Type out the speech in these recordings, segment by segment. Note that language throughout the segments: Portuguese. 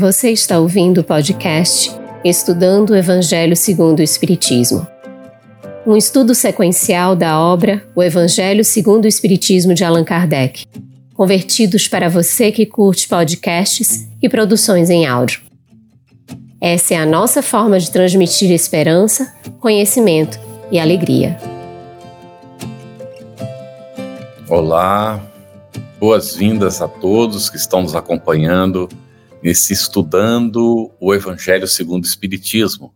Você está ouvindo o podcast Estudando o Evangelho segundo o Espiritismo. Um estudo sequencial da obra O Evangelho segundo o Espiritismo de Allan Kardec, convertidos para você que curte podcasts e produções em áudio. Essa é a nossa forma de transmitir esperança, conhecimento e alegria. Olá, boas-vindas a todos que estão nos acompanhando nesse estudando o Evangelho segundo o Espiritismo.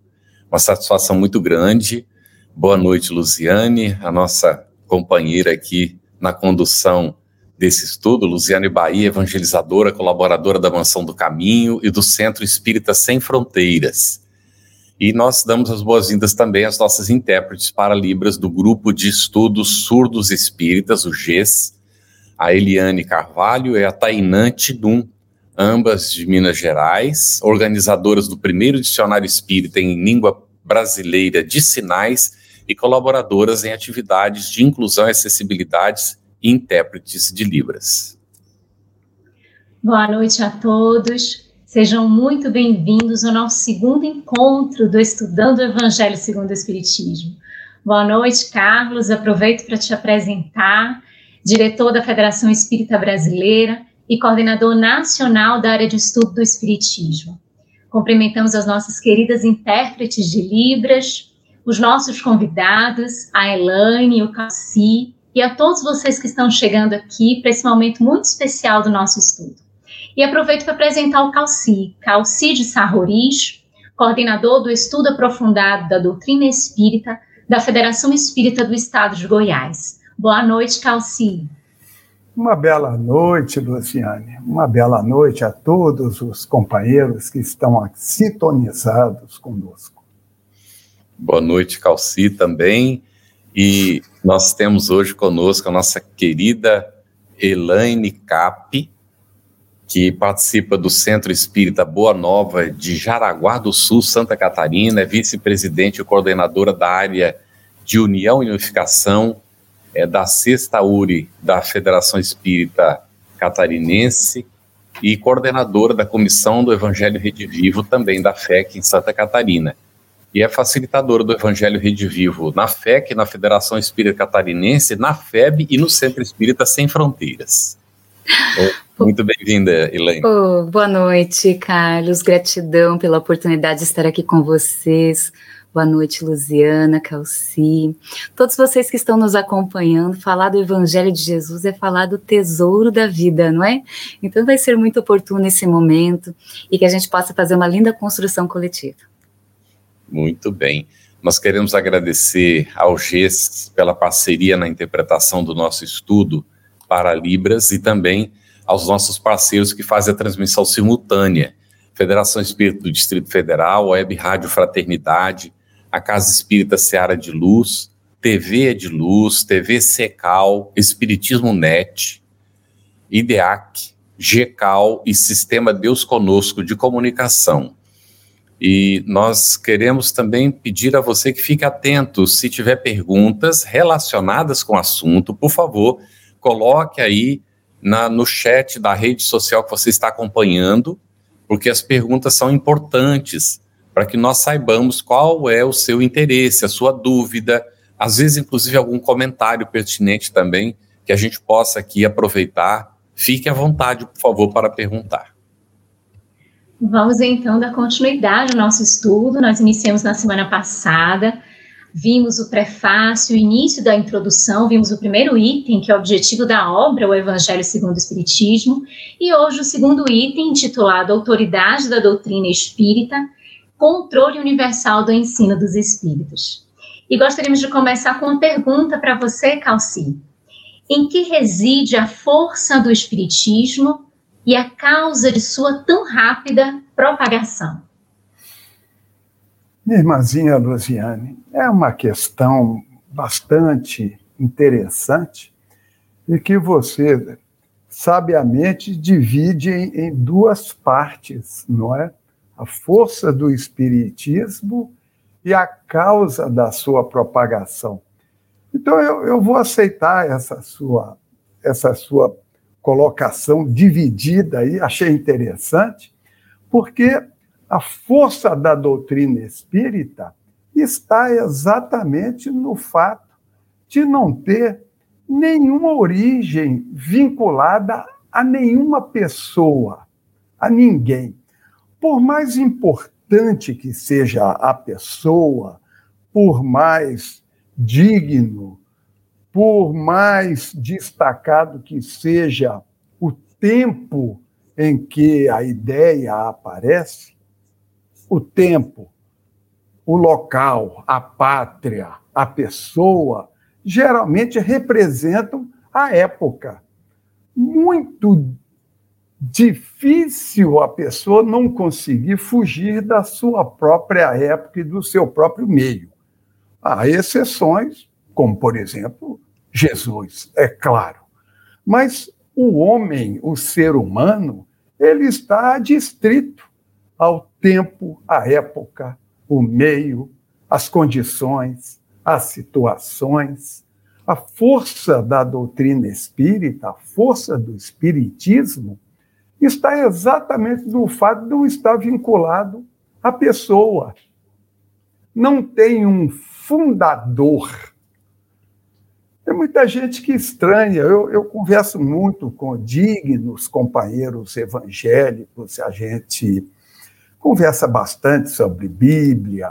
Uma satisfação muito grande. Boa noite, Luziane, a nossa companheira aqui na condução desse estudo, Luziane Bahia, evangelizadora, colaboradora da Mansão do Caminho e do Centro Espírita Sem Fronteiras. E nós damos as boas-vindas também às nossas intérpretes para Libras do Grupo de Estudos Surdos Espíritas, o GES, a Eliane Carvalho e a Tainante Dum, ambas de Minas Gerais, organizadoras do primeiro dicionário espírita em língua brasileira de sinais e colaboradoras em atividades de inclusão e acessibilidade e intérpretes de Libras. Boa noite a todos. Sejam muito bem-vindos ao nosso segundo encontro do Estudando o Evangelho segundo o Espiritismo. Boa noite, Carlos. Aproveito para te apresentar, diretor da Federação Espírita Brasileira e coordenador nacional da área de estudo do Espiritismo. Cumprimentamos as nossas queridas intérpretes de Libras, os nossos convidados, a Elaine o Cassi, e a todos vocês que estão chegando aqui para esse momento muito especial do nosso estudo. E aproveito para apresentar o Calci, Calci de Sarroris, coordenador do estudo aprofundado da doutrina espírita da Federação Espírita do Estado de Goiás. Boa noite, Calci. Uma bela noite, Luciane. Uma bela noite a todos os companheiros que estão sintonizados conosco. Boa noite, Calci, também. E nós temos hoje conosco a nossa querida Elaine Cap, que participa do Centro Espírita Boa Nova de Jaraguá do Sul, Santa Catarina, é vice-presidente e coordenadora da área de União e Unificação é, da Sexta URI da Federação Espírita Catarinense e coordenadora da Comissão do Evangelho Rede Vivo, também da FEC em Santa Catarina. E é facilitadora do Evangelho Rede Vivo na FEC, na Federação Espírita Catarinense, na FEB e no Centro Espírita Sem Fronteiras. Muito bem-vinda, Elaine. Oh, boa noite, Carlos. Gratidão pela oportunidade de estar aqui com vocês. Boa noite, Luziana, Calci. Todos vocês que estão nos acompanhando, falar do Evangelho de Jesus é falar do tesouro da vida, não é? Então vai ser muito oportuno esse momento e que a gente possa fazer uma linda construção coletiva. Muito bem. Nós queremos agradecer ao GES pela parceria na interpretação do nosso estudo para Libras e também aos nossos parceiros que fazem a transmissão simultânea. Federação Espírita do Distrito Federal, Web Rádio Fraternidade, a Casa Espírita Seara de Luz, TV é de Luz, TV Secal, Espiritismo Net, IDEAC, GECAL e Sistema Deus Conosco de Comunicação. E nós queremos também pedir a você que fique atento, se tiver perguntas relacionadas com o assunto, por favor, coloque aí na, no chat da rede social que você está acompanhando, porque as perguntas são importantes para que nós saibamos qual é o seu interesse, a sua dúvida, às vezes, inclusive, algum comentário pertinente também, que a gente possa aqui aproveitar. Fique à vontade, por favor, para perguntar. Vamos então dar continuidade ao nosso estudo. Nós iniciamos na semana passada, vimos o prefácio, o início da introdução, vimos o primeiro item, que é o objetivo da obra, o Evangelho segundo o Espiritismo, e hoje o segundo item, intitulado Autoridade da Doutrina Espírita, controle universal do ensino dos espíritos. E gostaríamos de começar com uma pergunta para você, Calci. Em que reside a força do espiritismo e a causa de sua tão rápida propagação? Minha irmãzinha Luciane, é uma questão bastante interessante e que você sabiamente divide em, em duas partes, não é? A força do Espiritismo e a causa da sua propagação. Então, eu, eu vou aceitar essa sua, essa sua colocação dividida aí, achei interessante, Porque a força da doutrina espírita está exatamente no fato de não ter nenhuma origem vinculada a nenhuma pessoa, a ninguém. Por mais importante que seja a pessoa, por mais digno, por mais destacado que seja o tempo em que a ideia aparece, o tempo, o local, a pátria, a pessoa, geralmente representam a época. Muito difícil a pessoa não conseguir fugir da sua própria época e do seu próprio meio. Há exceções, como, por exemplo, Jesus, é claro. Mas o homem, o ser humano, ele está distrito ao tempo, à época, o meio, as condições, as situações. A força da doutrina espírita, a força do espiritismo, está exatamente no fato de não estar vinculado à pessoa. Não tem um fundador. Tem muita gente que estranha. Eu, eu converso muito com dignos companheiros evangélicos, a gente conversa bastante sobre Bíblia,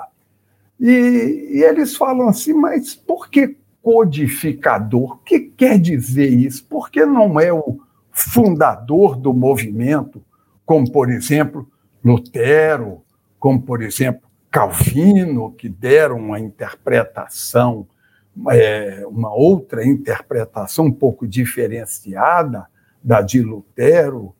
e, e eles falam assim, mas por que codificador? O que quer dizer isso? Por que não é o fundador do movimento, como, por exemplo, Lutero, como, por exemplo, Calvino, que deram uma interpretação, é, uma outra interpretação um pouco diferenciada da de Lutero.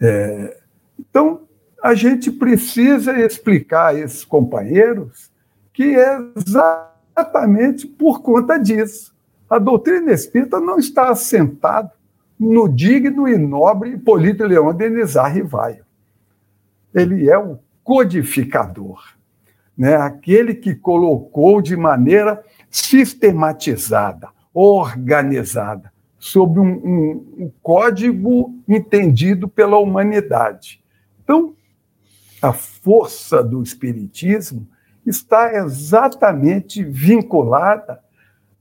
É, então, a gente precisa explicar a esses companheiros que é exatamente por conta disso. A doutrina espírita não está assentada no digno e nobre Hipólito Leão Denizar Rivaio. Ele é o codificador, né? aquele que colocou de maneira sistematizada, organizada, sob um, um, um código entendido pela humanidade. Então, a força do Espiritismo está exatamente vinculada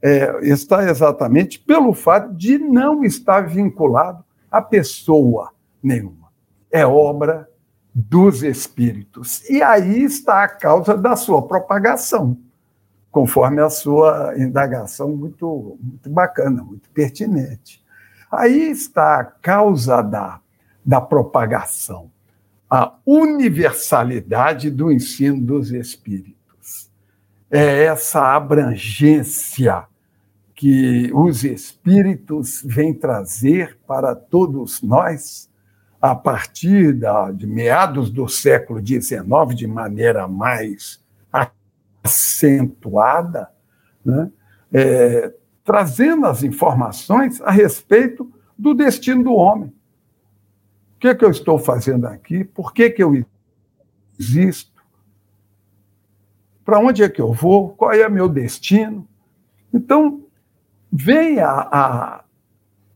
é, está exatamente pelo fato de não estar vinculado a pessoa nenhuma. É obra dos espíritos. E aí está a causa da sua propagação, conforme a sua indagação muito, muito bacana, muito pertinente. Aí está a causa da, da propagação, a universalidade do ensino dos espíritos. É essa abrangência que os espíritos vêm trazer para todos nós a partir da, de meados do século XIX, de maneira mais acentuada, né? é, trazendo as informações a respeito do destino do homem. O que, é que eu estou fazendo aqui? Por que, que eu existo? Para onde é que eu vou? Qual é o meu destino? Então, vem a, a,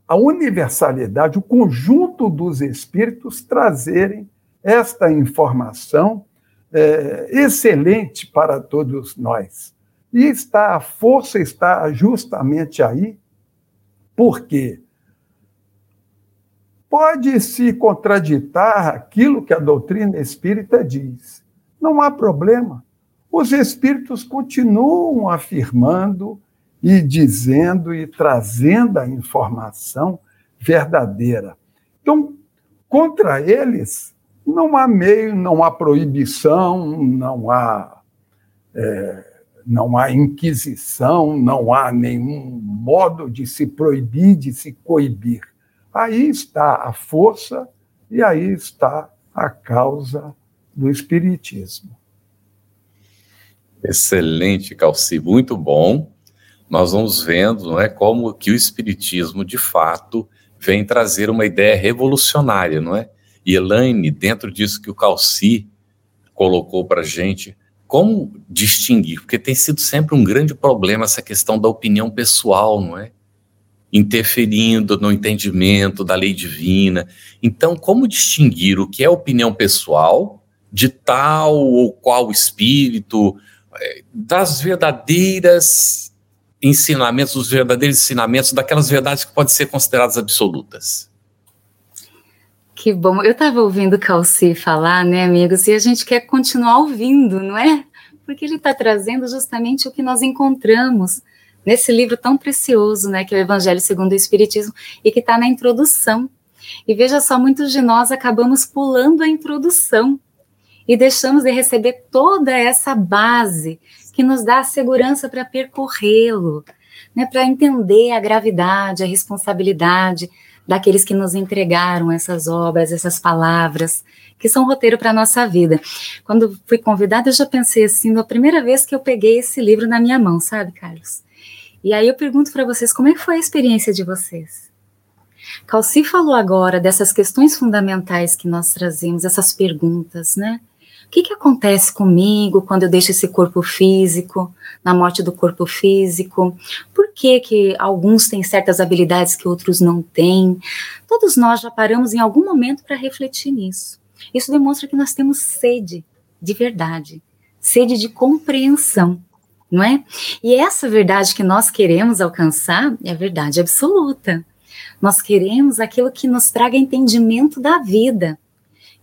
a universalidade, o conjunto dos espíritos trazerem esta informação é, excelente para todos nós. E está a força está justamente aí, porque pode se contraditar aquilo que a doutrina espírita diz. Não há problema. Os espíritos continuam afirmando e dizendo e trazendo a informação verdadeira. Então, contra eles, não há meio, não há proibição, não há, é, não há inquisição, não há nenhum modo de se proibir, de se coibir. Aí está a força e aí está a causa do Espiritismo. Excelente, Calci, muito bom nós vamos vendo não é, como que o Espiritismo, de fato, vem trazer uma ideia revolucionária, não é? E Elaine, dentro disso que o Calci colocou para a gente, como distinguir? Porque tem sido sempre um grande problema essa questão da opinião pessoal, não é? Interferindo no entendimento da lei divina. Então, como distinguir o que é opinião pessoal de tal ou qual espírito, é, das verdadeiras ensinamentos, dos verdadeiros ensinamentos, daquelas verdades que podem ser consideradas absolutas. Que bom. Eu estava ouvindo Calci falar, né, amigos, e a gente quer continuar ouvindo, não é? Porque ele está trazendo justamente o que nós encontramos nesse livro tão precioso, né, que é o Evangelho segundo o Espiritismo, e que está na introdução. E veja só, muitos de nós acabamos pulando a introdução e deixamos de receber toda essa base que nos dá a segurança para percorrê-lo, né, para entender a gravidade, a responsabilidade daqueles que nos entregaram essas obras, essas palavras, que são roteiro para a nossa vida. Quando fui convidada, eu já pensei assim, na primeira vez que eu peguei esse livro na minha mão, sabe, Carlos? E aí eu pergunto para vocês, como é que foi a experiência de vocês? Calci falou agora dessas questões fundamentais que nós trazemos, essas perguntas, né? O que, que acontece comigo quando eu deixo esse corpo físico, na morte do corpo físico? Por que, que alguns têm certas habilidades que outros não têm? Todos nós já paramos em algum momento para refletir nisso. Isso demonstra que nós temos sede de verdade, sede de compreensão, não é? E essa verdade que nós queremos alcançar é a verdade absoluta. Nós queremos aquilo que nos traga entendimento da vida,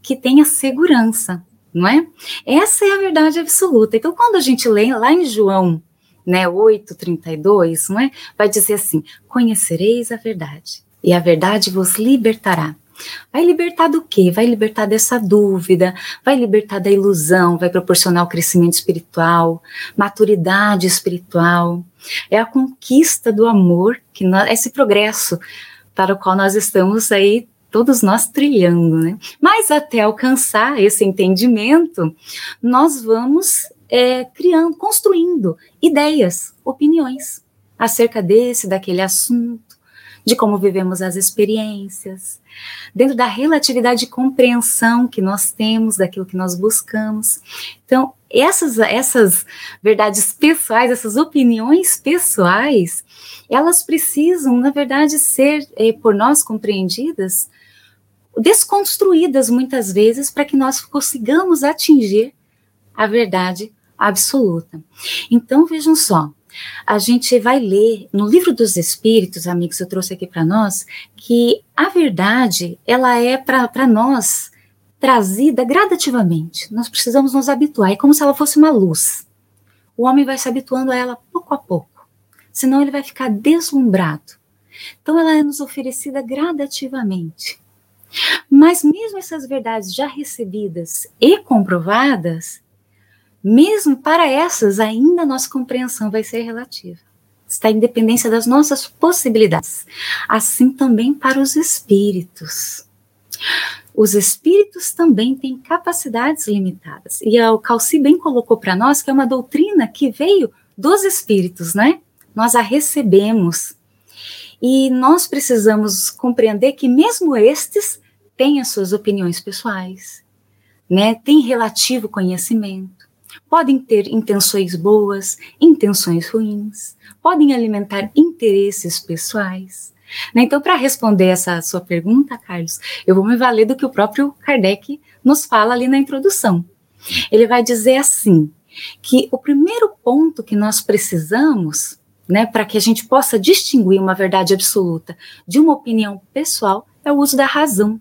que tenha segurança não é? Essa é a verdade absoluta. Então, quando a gente lê lá em João, né, 8:32, não é? Vai dizer assim: "Conhecereis a verdade, e a verdade vos libertará". Vai libertar do quê? Vai libertar dessa dúvida, vai libertar da ilusão, vai proporcionar o crescimento espiritual, maturidade espiritual. É a conquista do amor, que nós, esse progresso para o qual nós estamos aí todos nós trilhando, né? Mas até alcançar esse entendimento, nós vamos é, criando, construindo ideias, opiniões acerca desse, daquele assunto, de como vivemos as experiências, dentro da relatividade de compreensão que nós temos daquilo que nós buscamos. Então, essas, essas verdades pessoais, essas opiniões pessoais, elas precisam, na verdade, ser é, por nós compreendidas desconstruídas muitas vezes para que nós consigamos atingir a verdade absoluta. Então vejam só, a gente vai ler no livro dos Espíritos, amigos, eu trouxe aqui para nós, que a verdade ela é para nós trazida gradativamente. Nós precisamos nos habituar, é como se ela fosse uma luz. O homem vai se habituando a ela pouco a pouco, senão ele vai ficar deslumbrado. Então ela é nos oferecida gradativamente. Mas mesmo essas verdades já recebidas e comprovadas, mesmo para essas, ainda a nossa compreensão vai ser relativa. Está em dependência das nossas possibilidades. Assim também para os espíritos. Os espíritos também têm capacidades limitadas. E o Calci bem colocou para nós que é uma doutrina que veio dos espíritos, né? Nós a recebemos. E nós precisamos compreender que mesmo estes têm as suas opiniões pessoais, né? Tem relativo conhecimento, podem ter intenções boas, intenções ruins, podem alimentar interesses pessoais. Né? Então, para responder essa sua pergunta, Carlos, eu vou me valer do que o próprio Kardec nos fala ali na introdução. Ele vai dizer assim: que o primeiro ponto que nós precisamos, né, para que a gente possa distinguir uma verdade absoluta de uma opinião pessoal, é o uso da razão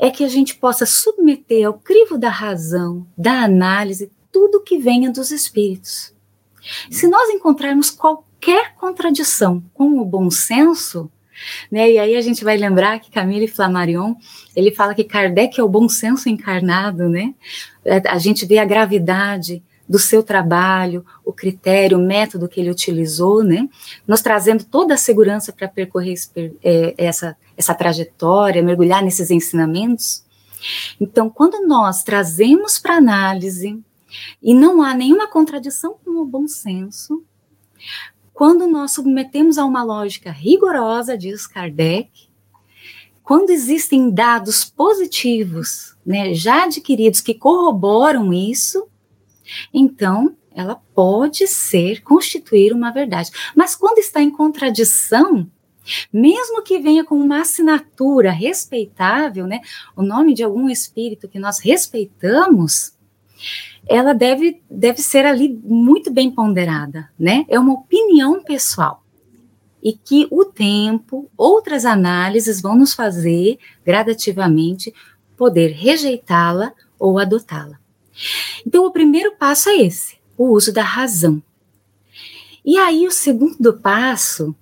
é que a gente possa submeter ao crivo da razão, da análise, tudo que venha dos espíritos. Se nós encontrarmos qualquer contradição com o bom senso, né, e aí a gente vai lembrar que Camille Flammarion, ele fala que Kardec é o bom senso encarnado, né? A gente vê a gravidade do seu trabalho, o critério, o método que ele utilizou, né? Nos trazendo toda a segurança para percorrer é, essa, essa trajetória, mergulhar nesses ensinamentos. Então, quando nós trazemos para análise e não há nenhuma contradição com o bom senso, quando nós submetemos a uma lógica rigorosa, diz Kardec, quando existem dados positivos, né, já adquiridos que corroboram isso, então, ela pode ser, constituir uma verdade. Mas quando está em contradição, mesmo que venha com uma assinatura respeitável, né, o nome de algum espírito que nós respeitamos, ela deve, deve ser ali muito bem ponderada, né? É uma opinião pessoal. E que o tempo, outras análises vão nos fazer gradativamente poder rejeitá-la ou adotá-la. Então, o primeiro passo é esse, o uso da razão. E aí, o segundo passo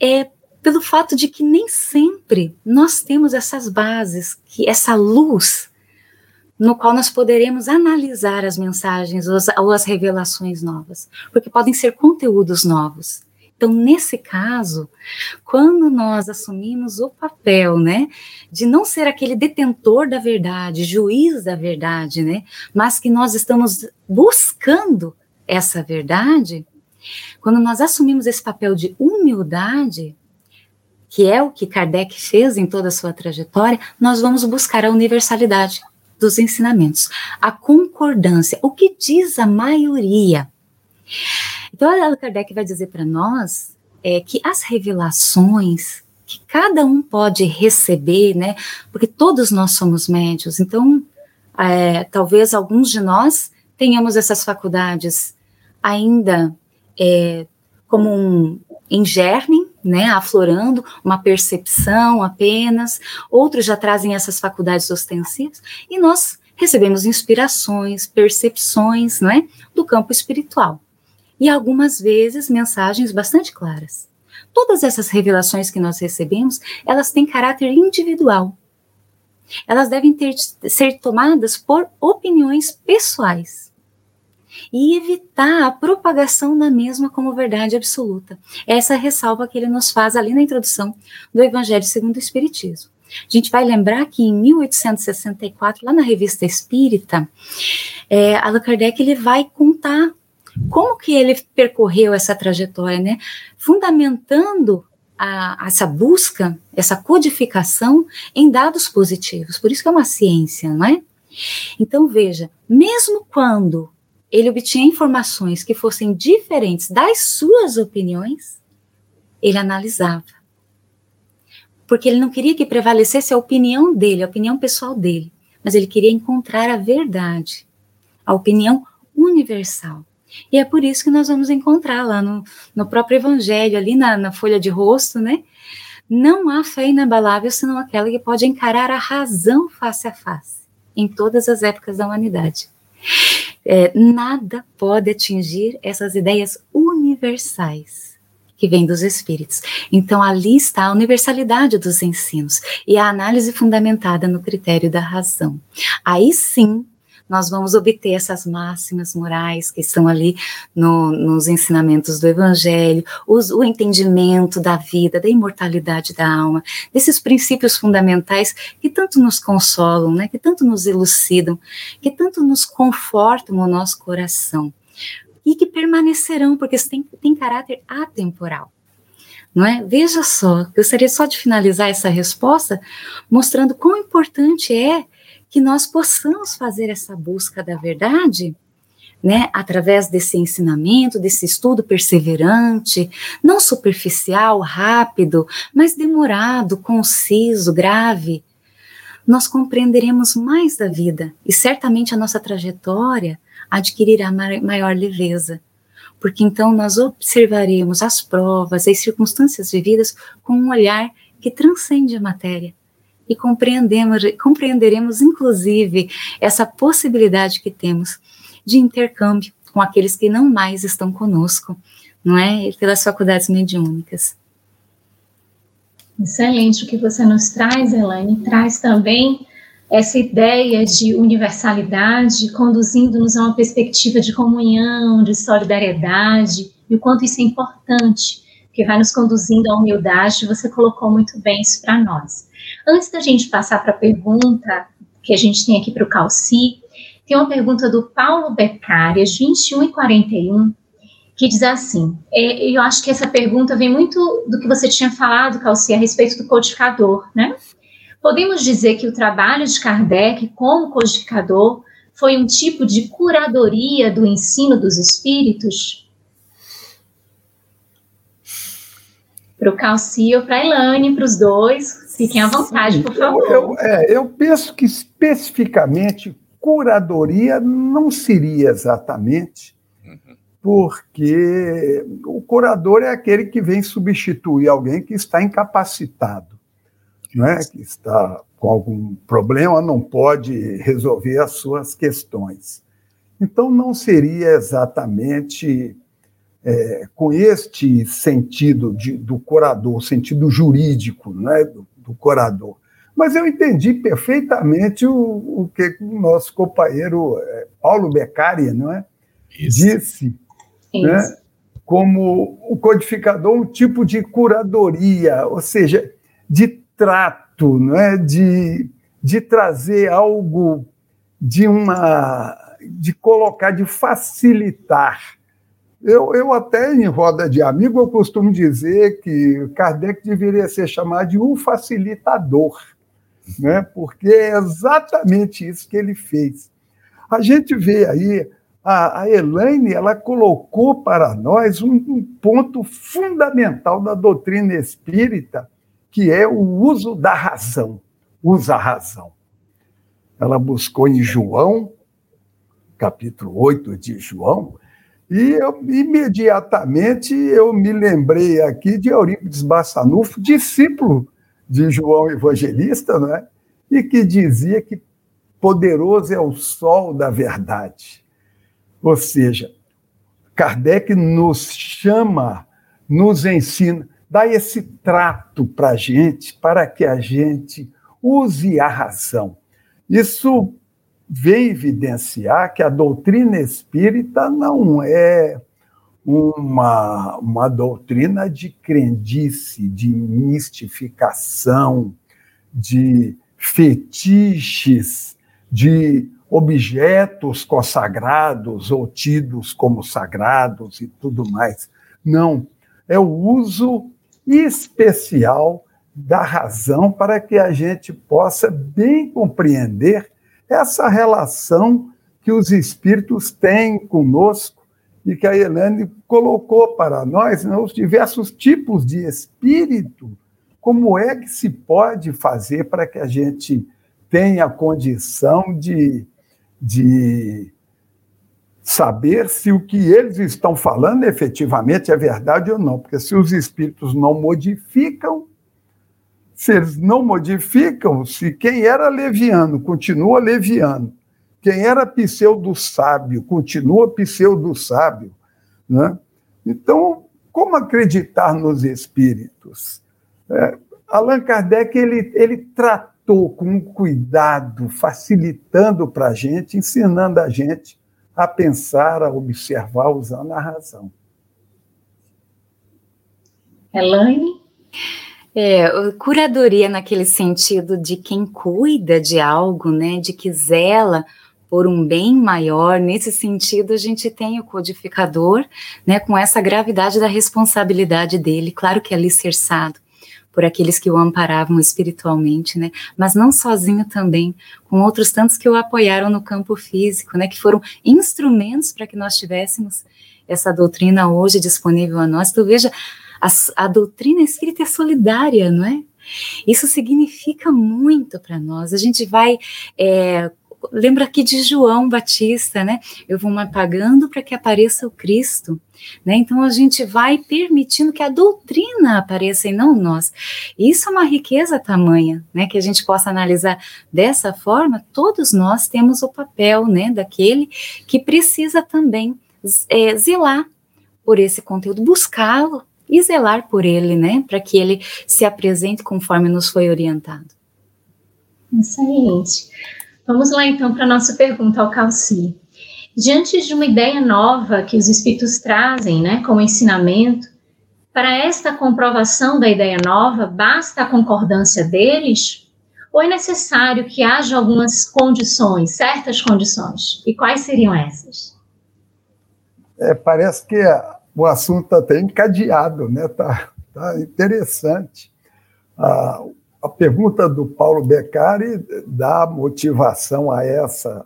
é pelo fato de que nem sempre nós temos essas bases, que essa luz no qual nós poderemos analisar as mensagens ou as, ou as revelações novas, porque podem ser conteúdos novos. Então, nesse caso, quando nós assumimos o papel, né, de não ser aquele detentor da verdade, juiz da verdade, né, mas que nós estamos buscando essa verdade, quando nós assumimos esse papel de humildade, que é o que Kardec fez em toda a sua trajetória, nós vamos buscar a universalidade dos ensinamentos, a concordância, o que diz a maioria. Então, Allan Kardec vai dizer para nós é, que as revelações que cada um pode receber, né, porque todos nós somos médios, então, é, talvez alguns de nós tenhamos essas faculdades ainda é, como um em germe, né, aflorando uma percepção apenas, outros já trazem essas faculdades ostensivas, e nós recebemos inspirações, percepções, não é, do campo espiritual. E algumas vezes mensagens bastante claras. Todas essas revelações que nós recebemos, elas têm caráter individual. Elas devem ter, ser tomadas por opiniões pessoais e evitar a propagação da mesma como verdade absoluta. Essa ressalva que ele nos faz ali na introdução do Evangelho segundo o Espiritismo. A gente vai lembrar que em 1864, lá na Revista Espírita, é, Allan Kardec ele vai contar como que ele percorreu essa trajetória, né? Fundamentando a, essa busca, essa codificação em dados positivos. Por isso que é uma ciência, não é? Então, veja, mesmo quando ele obtinha informações que fossem diferentes das suas opiniões, ele analisava. Porque ele não queria que prevalecesse a opinião dele, a opinião pessoal dele, mas ele queria encontrar a verdade, a opinião universal. E é por isso que nós vamos encontrar lá no, no próprio Evangelho, ali na, na folha de rosto, né? Não há fé inabalável senão aquela que pode encarar a razão face a face, em todas as épocas da humanidade. É, nada pode atingir essas ideias universais que vêm dos espíritos. Então, ali está a universalidade dos ensinos e a análise fundamentada no critério da razão. Aí sim nós vamos obter essas máximas morais que estão ali no, nos ensinamentos do Evangelho, os, o entendimento da vida, da imortalidade da alma, desses princípios fundamentais que tanto nos consolam, né, que tanto nos elucidam, que tanto nos confortam o nosso coração e que permanecerão, porque tem, tem caráter atemporal. Não é? Veja só, gostaria só de finalizar essa resposta mostrando quão importante é que nós possamos fazer essa busca da verdade, né, através desse ensinamento, desse estudo perseverante, não superficial, rápido, mas demorado, conciso, grave, nós compreenderemos mais da vida e certamente a nossa trajetória adquirirá maior leveza, porque então nós observaremos as provas, as circunstâncias vividas com um olhar que transcende a matéria e compreendemos, compreenderemos, inclusive, essa possibilidade que temos de intercâmbio com aqueles que não mais estão conosco, não é? Pelas faculdades mediúnicas. Excelente o que você nos traz, Elaine. Traz também essa ideia de universalidade, conduzindo-nos a uma perspectiva de comunhão, de solidariedade, e o quanto isso é importante, que vai nos conduzindo à humildade. Você colocou muito bem isso para nós. Antes da gente passar para a pergunta que a gente tem aqui para o Calci, tem uma pergunta do Paulo Beccari, 21 e 41, que diz assim: é, eu acho que essa pergunta vem muito do que você tinha falado, Calci, a respeito do codificador, né? Podemos dizer que o trabalho de Kardec como codificador foi um tipo de curadoria do ensino dos espíritos? para o Calci ou para a Elaine, para os dois. Fiquem à vontade, Sim, por favor. Eu, eu, é, eu penso que especificamente curadoria não seria exatamente, uhum. porque o curador é aquele que vem substituir alguém que está incapacitado, não é? que está com algum problema, não pode resolver as suas questões. Então, não seria exatamente é, com este sentido de, do curador, sentido jurídico né, do, do curador. Mas eu entendi perfeitamente o, o que o nosso companheiro é, Paulo Beccari não é, disse, né, como o codificador, um tipo de curadoria, ou seja, de trato, não é, de, de trazer algo de uma de colocar, de facilitar eu, eu até, em roda de amigo, eu costumo dizer que Kardec deveria ser chamado de um facilitador, né? porque é exatamente isso que ele fez. A gente vê aí, a, a Elaine, ela colocou para nós um, um ponto fundamental da doutrina espírita, que é o uso da razão, usa a razão. Ela buscou em João, capítulo 8 de João, e eu, imediatamente eu me lembrei aqui de Eurípides Bassanufo, discípulo de João Evangelista, né? e que dizia que poderoso é o sol da verdade. Ou seja, Kardec nos chama, nos ensina, dá esse trato para a gente, para que a gente use a razão. Isso vem evidenciar que a doutrina espírita não é uma, uma doutrina de crendice, de mistificação, de fetiches, de objetos consagrados ou tidos como sagrados e tudo mais. Não, é o uso especial da razão para que a gente possa bem compreender essa relação que os espíritos têm conosco e que a Helene colocou para nós, né, os diversos tipos de espírito, como é que se pode fazer para que a gente tenha condição de, de saber se o que eles estão falando efetivamente é verdade ou não, porque se os espíritos não modificam, se eles não modificam, se quem era leviano continua leviano, quem era pseudo-sábio continua pseudo-sábio, né? então, como acreditar nos espíritos? É, Allan Kardec ele, ele tratou com cuidado, facilitando para a gente, ensinando a gente a pensar, a observar, usando a razão. Elaine? É, curadoria naquele sentido de quem cuida de algo, né, de que zela por um bem maior, nesse sentido a gente tem o codificador, né, com essa gravidade da responsabilidade dele, claro que é alicerçado por aqueles que o amparavam espiritualmente, né, mas não sozinho também, com outros tantos que o apoiaram no campo físico, né, que foram instrumentos para que nós tivéssemos essa doutrina hoje disponível a nós. Tu veja a, a doutrina espírita é solidária, não é? Isso significa muito para nós. A gente vai. É, lembra aqui de João Batista, né? Eu vou me apagando para que apareça o Cristo. Né? Então a gente vai permitindo que a doutrina apareça e não nós. Isso é uma riqueza tamanha, né? Que a gente possa analisar dessa forma. Todos nós temos o papel, né? Daquele que precisa também é, zelar por esse conteúdo, buscá-lo, e zelar por ele, né, para que ele se apresente conforme nos foi orientado. Excelente. Vamos lá então para a nossa pergunta ao Calci. Diante de uma ideia nova que os espíritos trazem, né, como ensinamento, para esta comprovação da ideia nova, basta a concordância deles? Ou é necessário que haja algumas condições, certas condições? E quais seriam essas? É, parece que o assunto está até encadeado, né? Está tá interessante. A, a pergunta do Paulo Beccari dá motivação a essa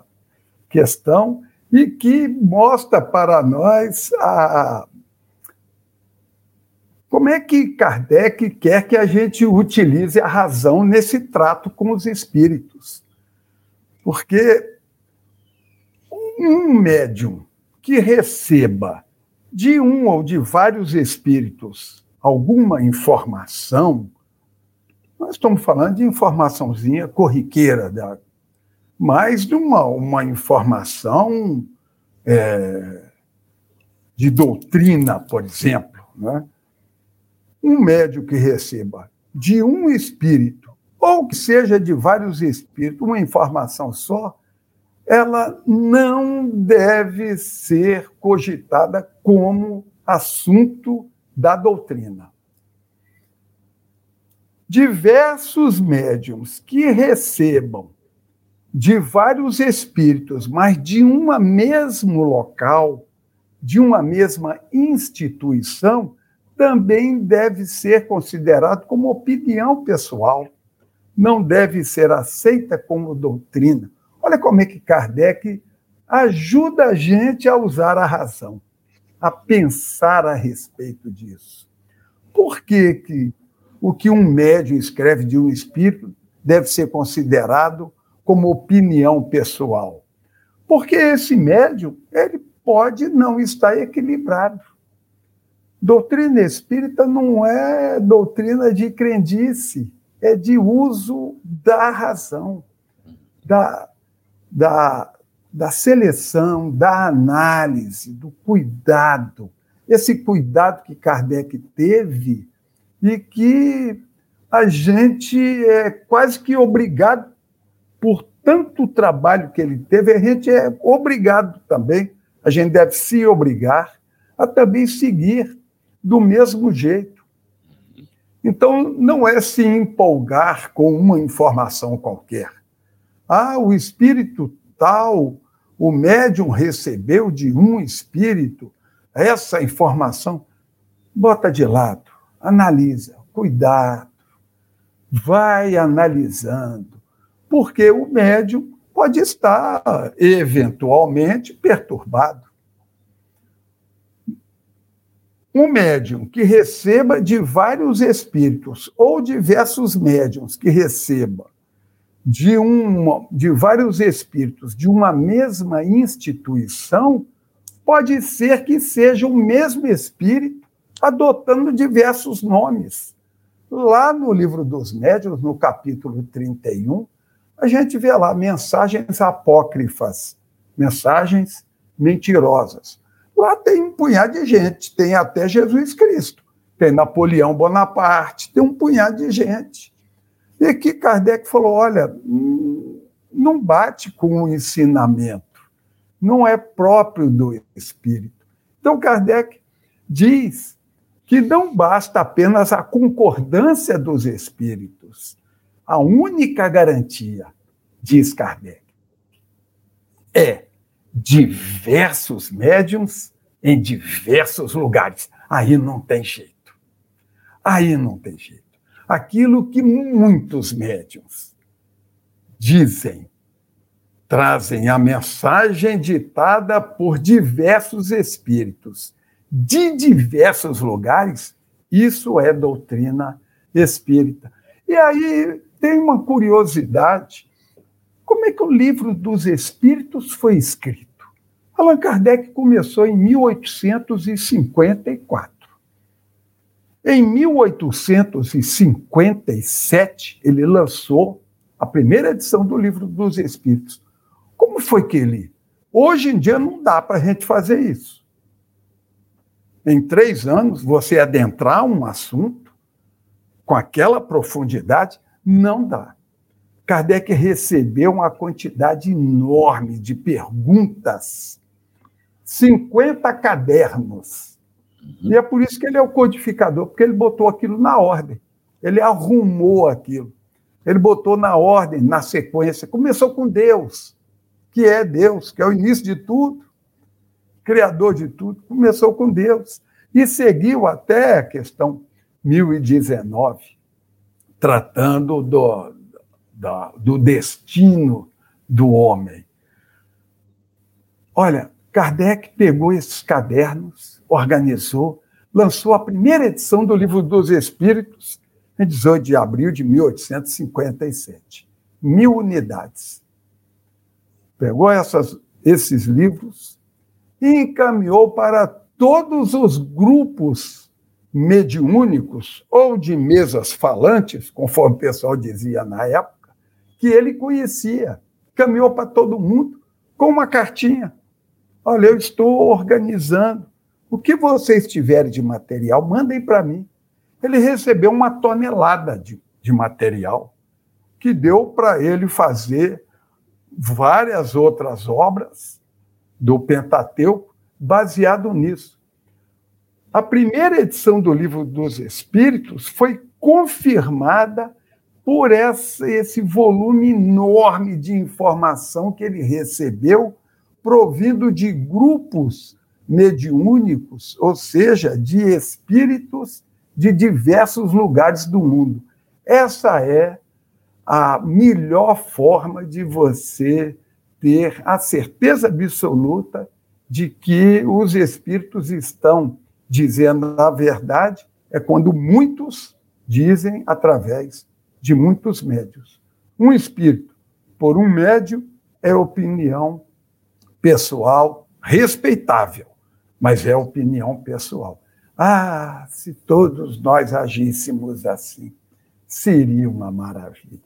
questão e que mostra para nós a Como é que Kardec quer que a gente utilize a razão nesse trato com os espíritos? Porque um médium que receba de um ou de vários espíritos alguma informação, nós estamos falando de informaçãozinha corriqueira, da, mas de uma, uma informação é, de doutrina, por exemplo. Né? Um médium que receba de um espírito, ou que seja de vários espíritos, uma informação só, ela não deve ser cogitada como assunto da doutrina. Diversos médiums que recebam de vários espíritos, mas de um mesmo local, de uma mesma instituição, também deve ser considerado como opinião pessoal, não deve ser aceita como doutrina. Olha como é que Kardec ajuda a gente a usar a razão, a pensar a respeito disso. Por que, que o que um médium escreve de um espírito deve ser considerado como opinião pessoal. Porque esse médium, ele pode não estar equilibrado. Doutrina espírita não é doutrina de crendice, é de uso da razão, da, da, da seleção, da análise, do cuidado. Esse cuidado que Kardec teve e que a gente é quase que obrigado por tanto trabalho que ele teve, a gente é obrigado também, a gente deve se obrigar a também seguir do mesmo jeito. Então, não é se empolgar com uma informação qualquer. Ah, o espírito tal, o médium recebeu de um espírito essa informação. Bota de lado, analisa, cuidado, vai analisando porque o médium pode estar eventualmente perturbado. Um médium que receba de vários espíritos ou diversos médiums que receba de, um, de vários espíritos de uma mesma instituição, pode ser que seja o mesmo espírito adotando diversos nomes. Lá no livro dos médiuns, no capítulo 31, a gente vê lá mensagens apócrifas, mensagens mentirosas. Lá tem um punhado de gente, tem até Jesus Cristo, tem Napoleão Bonaparte, tem um punhado de gente. E que Kardec falou: olha, não bate com o ensinamento, não é próprio do espírito. Então, Kardec diz que não basta apenas a concordância dos espíritos, a única garantia, diz Kardec, é diversos médiums em diversos lugares. Aí não tem jeito. Aí não tem jeito. Aquilo que muitos médiums dizem, trazem a mensagem ditada por diversos espíritos de diversos lugares, isso é doutrina espírita. E aí tem uma curiosidade. Como é que o livro dos Espíritos foi escrito? Allan Kardec começou em 1854. Em 1857, ele lançou a primeira edição do Livro dos Espíritos. Como foi que ele? Hoje em dia não dá para a gente fazer isso. Em três anos, você adentrar um assunto com aquela profundidade, não dá. Kardec recebeu uma quantidade enorme de perguntas, 50 cadernos. Uhum. E é por isso que ele é o codificador, porque ele botou aquilo na ordem. Ele arrumou aquilo. Ele botou na ordem, na sequência. Começou com Deus, que é Deus, que é o início de tudo, criador de tudo. Começou com Deus. E seguiu até a questão 1019 tratando do, do, do destino do homem. Olha, Kardec pegou esses cadernos, organizou, lançou a primeira edição do Livro dos Espíritos em 18 de abril de 1857. Mil unidades. Pegou essas, esses livros e encaminhou para todos os grupos mediúnicos ou de mesas falantes, conforme o pessoal dizia na época, que ele conhecia. Caminhou para todo mundo com uma cartinha. Olha, eu estou organizando. O que vocês tiverem de material, mandem para mim. Ele recebeu uma tonelada de, de material que deu para ele fazer várias outras obras do Pentateuco baseado nisso. A primeira edição do Livro dos Espíritos foi confirmada por essa, esse volume enorme de informação que ele recebeu, provindo de grupos mediúnicos, ou seja, de espíritos de diversos lugares do mundo. Essa é a melhor forma de você ter a certeza absoluta de que os espíritos estão dizendo a verdade, é quando muitos dizem através de muitos médios. Um espírito por um médio é opinião pessoal respeitável, mas é opinião pessoal. Ah, se todos nós agíssemos assim, seria uma maravilha.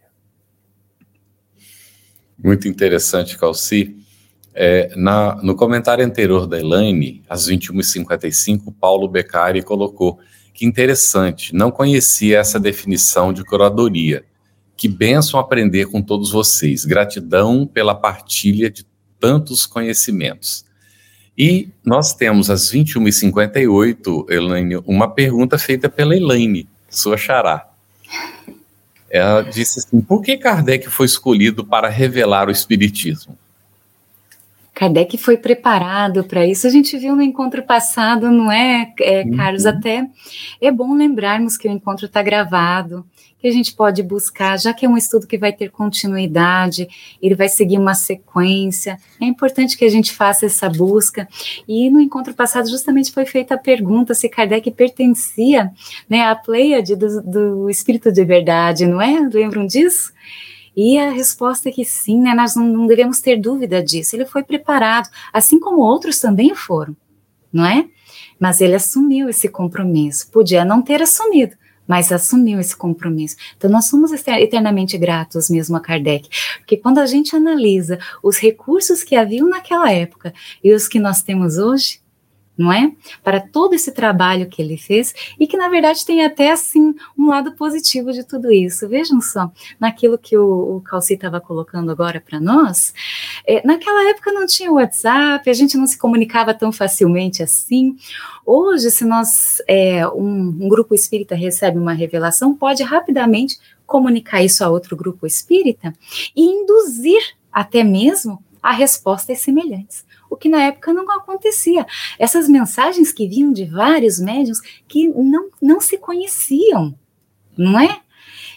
Muito interessante, Calci. É, na, no comentário anterior da Elaine, às 21h55, Paulo Beccari colocou que interessante, não conhecia essa definição de curadoria. Que benção aprender com todos vocês. Gratidão pela partilha de tantos conhecimentos. E nós temos às 21h58, Elaine, uma pergunta feita pela Elaine, sua xará. Ela disse assim: por que Kardec foi escolhido para revelar o Espiritismo? Kardec foi preparado para isso. A gente viu no encontro passado, não é, é Carlos? Uhum. Até é bom lembrarmos que o encontro está gravado, que a gente pode buscar, já que é um estudo que vai ter continuidade, ele vai seguir uma sequência. É importante que a gente faça essa busca. E no encontro passado, justamente foi feita a pergunta se Kardec pertencia né, à Pleiade do, do Espírito de Verdade, não é? Lembram disso? E a resposta é que sim, né? Nós não, não devemos ter dúvida disso. Ele foi preparado, assim como outros também foram, não é? Mas ele assumiu esse compromisso. Podia não ter assumido, mas assumiu esse compromisso. Então, nós somos eternamente gratos mesmo a Kardec, porque quando a gente analisa os recursos que haviam naquela época e os que nós temos hoje, não é? Para todo esse trabalho que ele fez e que na verdade tem até assim um lado positivo de tudo isso. Vejam só, naquilo que o, o Calci estava colocando agora para nós, é, naquela época não tinha WhatsApp, a gente não se comunicava tão facilmente assim. Hoje, se nós é, um, um grupo espírita recebe uma revelação, pode rapidamente comunicar isso a outro grupo espírita e induzir até mesmo a respostas semelhantes o que na época não acontecia. Essas mensagens que vinham de vários médiums que não, não se conheciam, não é?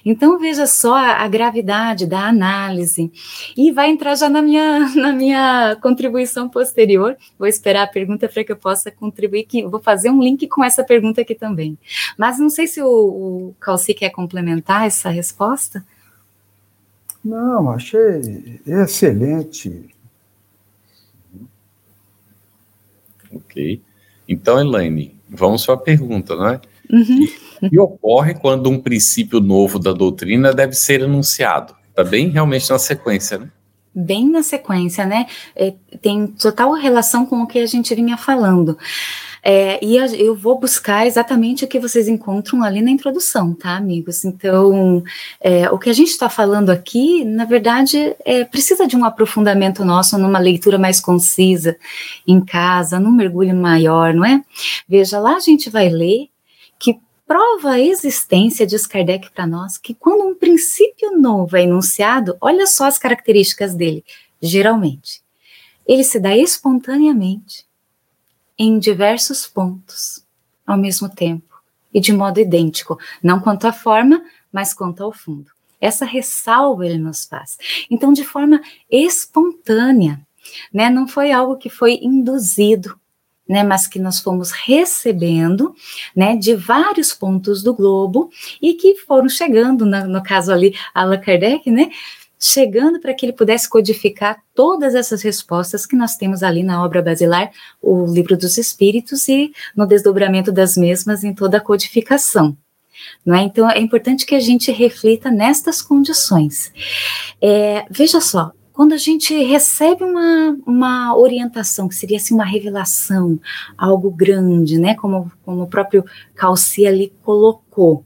Então veja só a, gravidade da análise. E vai entrar já na minha, na minha contribuição posterior. Vou esperar a pergunta para que eu possa contribuir, que vou fazer um link com essa pergunta aqui também. Mas não sei se o, o Calci quer complementar essa resposta. Não, achei excelente. Ok. Então, Elaine, vamos para a pergunta, não é? Uhum. O que ocorre quando um princípio novo da doutrina deve ser anunciado? Está bem realmente na sequência, né? Bem na sequência, né? É, tem total relação com o que a gente vinha falando. É, e eu vou buscar exatamente o que vocês encontram ali na introdução, tá, amigos? Então, é, o que a gente está falando aqui, na verdade, é, precisa de um aprofundamento nosso numa leitura mais concisa, em casa, num mergulho maior, não é? Veja, lá a gente vai ler que prova a existência, diz Kardec para nós, que quando um princípio novo é enunciado, olha só as características dele, geralmente. Ele se dá espontaneamente, em diversos pontos ao mesmo tempo e de modo idêntico, não quanto à forma, mas quanto ao fundo. Essa ressalva ele nos faz. Então, de forma espontânea, né? Não foi algo que foi induzido, né, mas que nós fomos recebendo, né, de vários pontos do globo e que foram chegando, no caso ali, Allan Kardec, né, chegando para que ele pudesse codificar todas essas respostas que nós temos ali na obra basilar, o Livro dos Espíritos, e no desdobramento das mesmas em toda a codificação. Não é? Então, é importante que a gente reflita nestas condições. É, veja só, quando a gente recebe uma, uma orientação, que seria assim uma revelação, algo grande, né, como, como o próprio Calci ali colocou,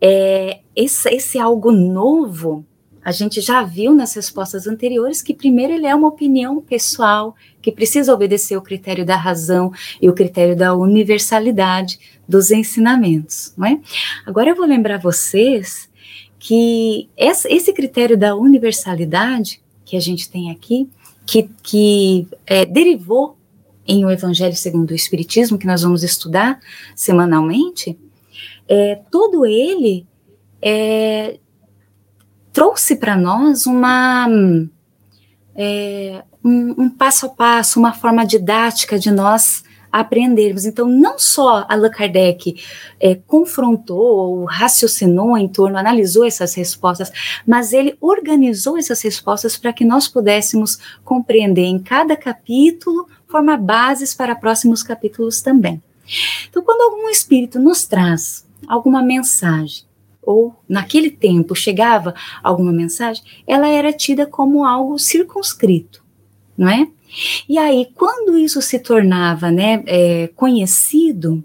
é, esse, esse algo novo, a gente já viu nas respostas anteriores que primeiro ele é uma opinião pessoal, que precisa obedecer o critério da razão e o critério da universalidade dos ensinamentos, não é? Agora eu vou lembrar vocês que esse critério da universalidade que a gente tem aqui, que, que é, derivou em o Evangelho segundo o Espiritismo, que nós vamos estudar semanalmente, é, todo ele é, trouxe para nós uma é, um, um, passo a passo, uma forma didática de nós aprendermos. Então, não só Allan Kardec é, confrontou ou raciocinou em torno, analisou essas respostas, mas ele organizou essas respostas para que nós pudéssemos compreender em cada capítulo, formar bases para próximos capítulos também. Então, quando algum espírito nos traz alguma mensagem, ou naquele tempo chegava alguma mensagem, ela era tida como algo circunscrito, não é? E aí, quando isso se tornava né, é, conhecido,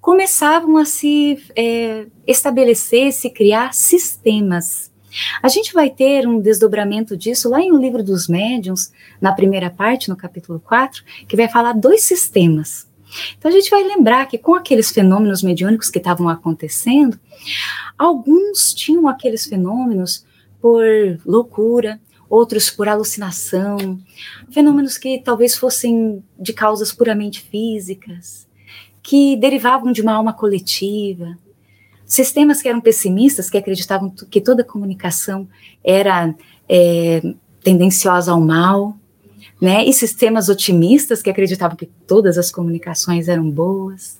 começavam a se é, estabelecer, se criar sistemas. A gente vai ter um desdobramento disso lá em O Livro dos Médiuns, na primeira parte, no capítulo 4, que vai falar dois sistemas. Então a gente vai lembrar que com aqueles fenômenos mediúnicos que estavam acontecendo, alguns tinham aqueles fenômenos por loucura, outros por alucinação, fenômenos que talvez fossem de causas puramente físicas, que derivavam de uma alma coletiva, sistemas que eram pessimistas, que acreditavam que toda comunicação era é, tendenciosa ao mal, né? E sistemas otimistas que acreditavam que todas as comunicações eram boas,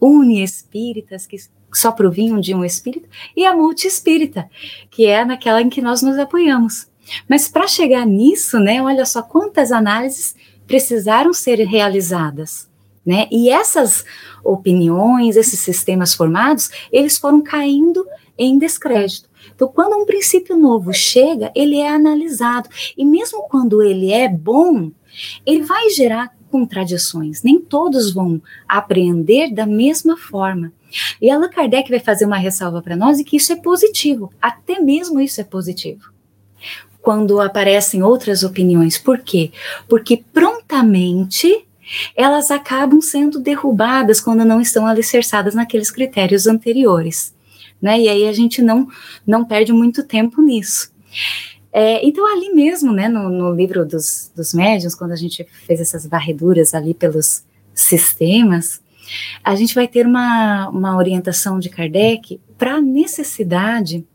uniespíritas que só provinham de um espírito, e a multiespírita, que é naquela em que nós nos apoiamos. Mas para chegar nisso, né, olha só quantas análises precisaram ser realizadas. Né? E essas opiniões, esses sistemas formados, eles foram caindo em descrédito. Então, quando um princípio novo chega, ele é analisado. E mesmo quando ele é bom, ele vai gerar contradições. Nem todos vão apreender da mesma forma. E Allan Kardec vai fazer uma ressalva para nós e que isso é positivo. Até mesmo isso é positivo quando aparecem outras opiniões. Por quê? Porque prontamente elas acabam sendo derrubadas quando não estão alicerçadas naqueles critérios anteriores. Né? E aí a gente não, não perde muito tempo nisso. É, então, ali mesmo, né, no, no livro dos, dos médiuns, quando a gente fez essas varreduras ali pelos sistemas, a gente vai ter uma, uma orientação de Kardec para a necessidade,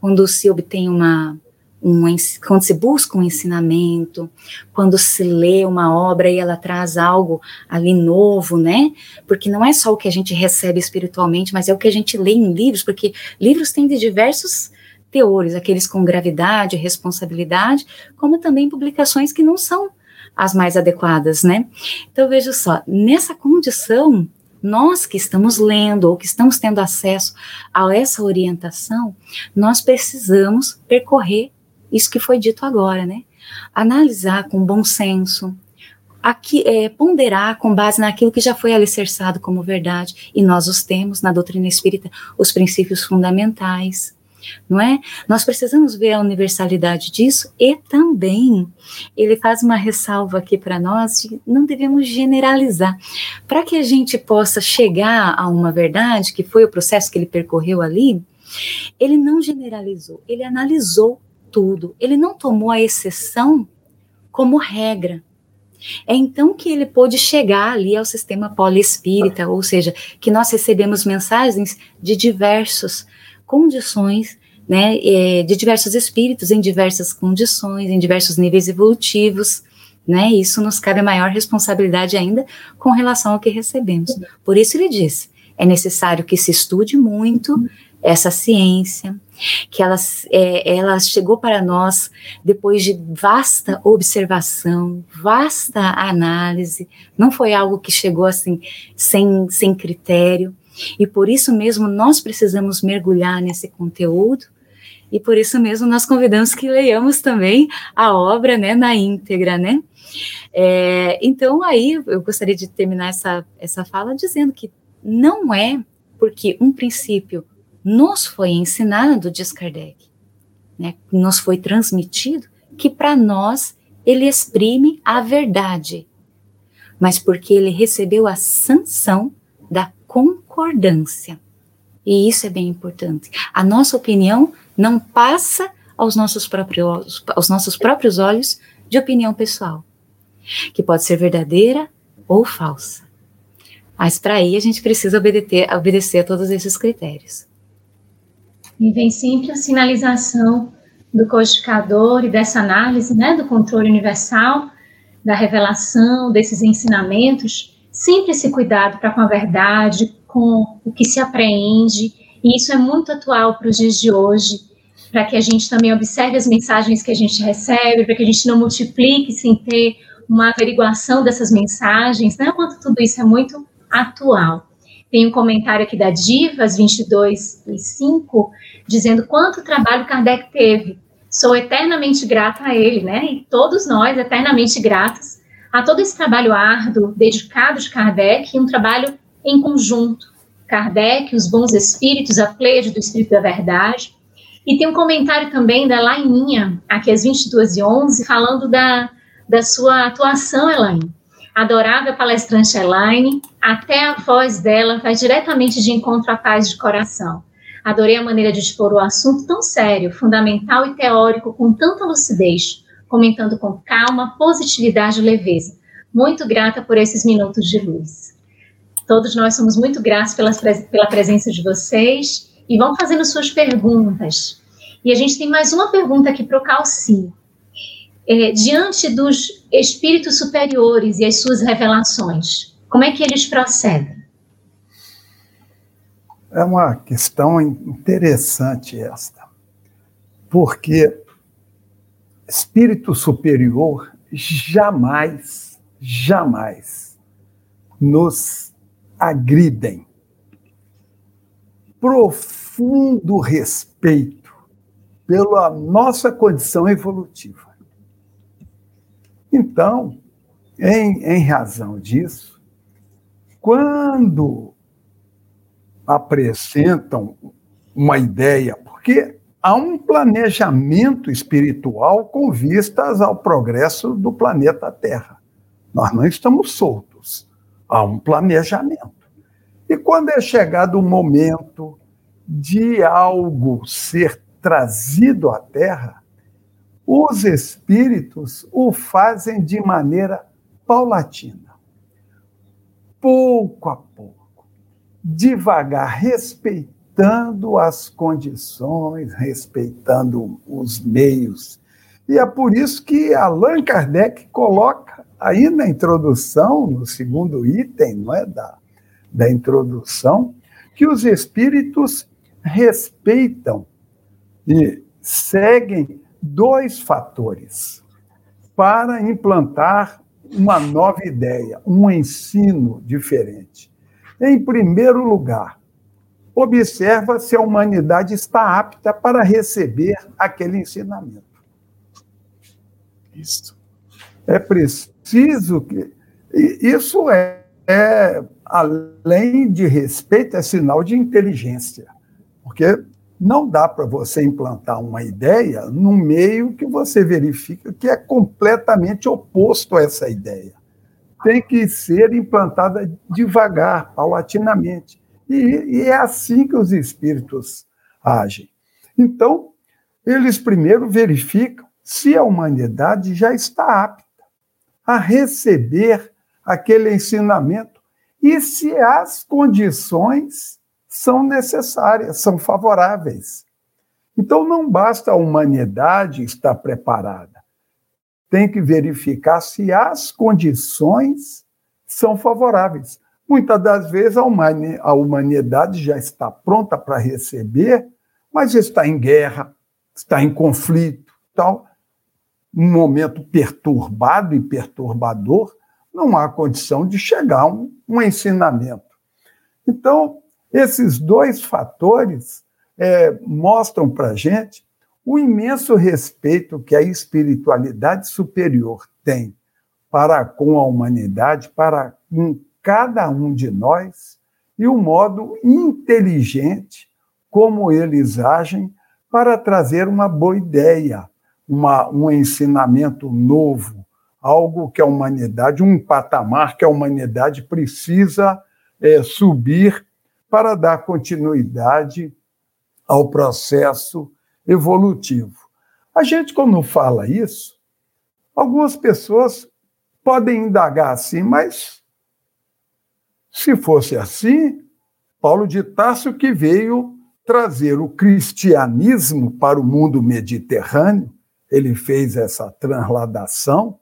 quando se obtém uma, um, quando se busca um ensinamento, quando se lê uma obra e ela traz algo ali novo, né? Porque não é só o que a gente recebe espiritualmente, mas é o que a gente lê em livros, porque livros têm de diversos teores, aqueles com gravidade, responsabilidade, como também publicações que não são as mais adequadas, né? Então veja só, nessa condição nós que estamos lendo ou que estamos tendo acesso a essa orientação, nós precisamos percorrer isso que foi dito agora, né? Analisar com bom senso, aqui, é, ponderar com base naquilo que já foi alicerçado como verdade, e nós os temos na doutrina espírita, os princípios fundamentais, não é? Nós precisamos ver a universalidade disso e também ele faz uma ressalva aqui para nós de não devemos generalizar. Para que a gente possa chegar a uma verdade, que foi o processo que ele percorreu ali, ele não generalizou, ele analisou tudo. Ele não tomou a exceção como regra. É então que ele pôde chegar ali ao sistema poliespírita, ou seja, que nós recebemos mensagens de diversas condições, né, é, de diversos espíritos em diversas condições, em diversos níveis evolutivos, né? Isso nos cabe maior responsabilidade ainda com relação ao que recebemos. Por isso ele diz: é necessário que se estude muito essa ciência, que ela, é, ela chegou para nós depois de vasta observação, vasta análise, não foi algo que chegou assim sem, sem critério, e por isso mesmo nós precisamos mergulhar nesse conteúdo, e por isso mesmo nós convidamos que leiamos também a obra né, na íntegra, né? É, então, aí eu gostaria de terminar essa, essa fala dizendo que não é porque um princípio nos foi ensinado, diz Kardec, né, nos foi transmitido, que para nós ele exprime a verdade, mas porque ele recebeu a sanção da concordância. E isso é bem importante. A nossa opinião não passa aos nossos próprios, aos nossos próprios olhos de opinião pessoal, que pode ser verdadeira ou falsa. Mas para aí a gente precisa obedecer, obedecer a todos esses critérios. E vem sempre a sinalização do codificador e dessa análise, né, do controle universal, da revelação, desses ensinamentos, sempre esse cuidado para com a verdade, com o que se apreende, e isso é muito atual para os dias de hoje, para que a gente também observe as mensagens que a gente recebe, para que a gente não multiplique sem ter uma averiguação dessas mensagens, né? Quanto tudo isso é muito atual. Tem um comentário aqui da Divas 22 e 5, dizendo quanto trabalho Kardec teve. Sou eternamente grata a ele, né? E todos nós eternamente gratos a todo esse trabalho árduo, dedicado de Kardec, e um trabalho em conjunto. Kardec, os bons espíritos, a pleiade do Espírito da Verdade. E tem um comentário também da Laininha, aqui às 22 e 11, falando da, da sua atuação, Elaine adorável palestrante Elaine, até a voz dela vai diretamente de encontro à paz de coração. Adorei a maneira de expor o assunto tão sério, fundamental e teórico, com tanta lucidez, comentando com calma, positividade e leveza. Muito grata por esses minutos de luz. Todos nós somos muito gratos pela, pela presença de vocês e vão fazendo suas perguntas. E a gente tem mais uma pergunta aqui para o Calci é, diante dos espíritos superiores e as suas revelações, como é que eles procedem? É uma questão interessante esta, porque espírito superior jamais, jamais nos agridem. Profundo respeito pela nossa condição evolutiva. Então, em, em razão disso, quando apresentam uma ideia, porque há um planejamento espiritual com vistas ao progresso do planeta Terra. Nós não estamos soltos, há um planejamento. E quando é chegado o momento de algo ser trazido à Terra, os espíritos o fazem de maneira paulatina, pouco a pouco, devagar, respeitando as condições, respeitando os meios. E é por isso que Allan Kardec coloca aí na introdução, no segundo item, não é da, da introdução, que os espíritos respeitam e seguem dois fatores para implantar uma nova ideia, um ensino diferente. Em primeiro lugar, observa se a humanidade está apta para receber aquele ensinamento. Isso. É preciso que. Isso é, é, além de respeito, é sinal de inteligência. Porque não dá para você implantar uma ideia num meio que você verifica que é completamente oposto a essa ideia. Tem que ser implantada devagar, paulatinamente. E, e é assim que os espíritos agem. Então, eles primeiro verificam se a humanidade já está apta a receber aquele ensinamento e se as condições são necessárias, são favoráveis. Então não basta a humanidade estar preparada. Tem que verificar se as condições são favoráveis. Muitas das vezes a humanidade já está pronta para receber, mas está em guerra, está em conflito, tal. Um momento perturbado e perturbador, não há condição de chegar a um, um ensinamento. Então, esses dois fatores é, mostram para a gente o imenso respeito que a espiritualidade superior tem para com a humanidade, para com cada um de nós, e o modo inteligente como eles agem para trazer uma boa ideia, uma, um ensinamento novo, algo que a humanidade, um patamar que a humanidade precisa é, subir para dar continuidade ao processo evolutivo. A gente, quando fala isso, algumas pessoas podem indagar assim, mas se fosse assim, Paulo de Tarso que veio trazer o cristianismo para o mundo mediterrâneo, ele fez essa transladação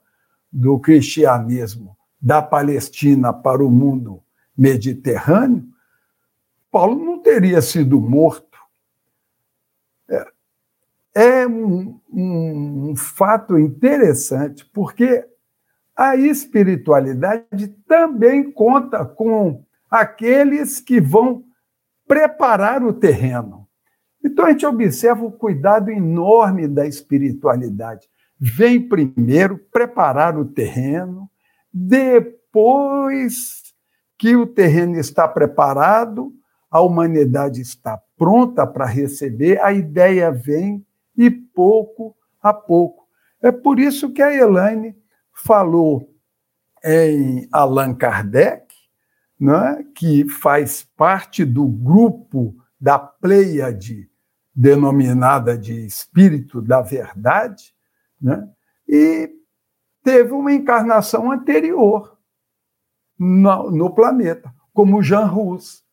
do cristianismo da Palestina para o mundo mediterrâneo, Paulo não teria sido morto. É, um, um, um fato interessante, porque a espiritualidade também conta com aqueles que vão preparar o terreno. Então a gente observa o cuidado enorme da espiritualidade. Vem primeiro preparar o terreno, depois que o terreno está preparado, a humanidade está pronta para receber, a ideia vem e pouco a pouco. É por isso que a Elaine falou em Allan Kardec, né, que faz parte do grupo da Pleiade, denominada de Espírito da Verdade, né, e teve uma encarnação anterior no, no planeta, como Jean Rus.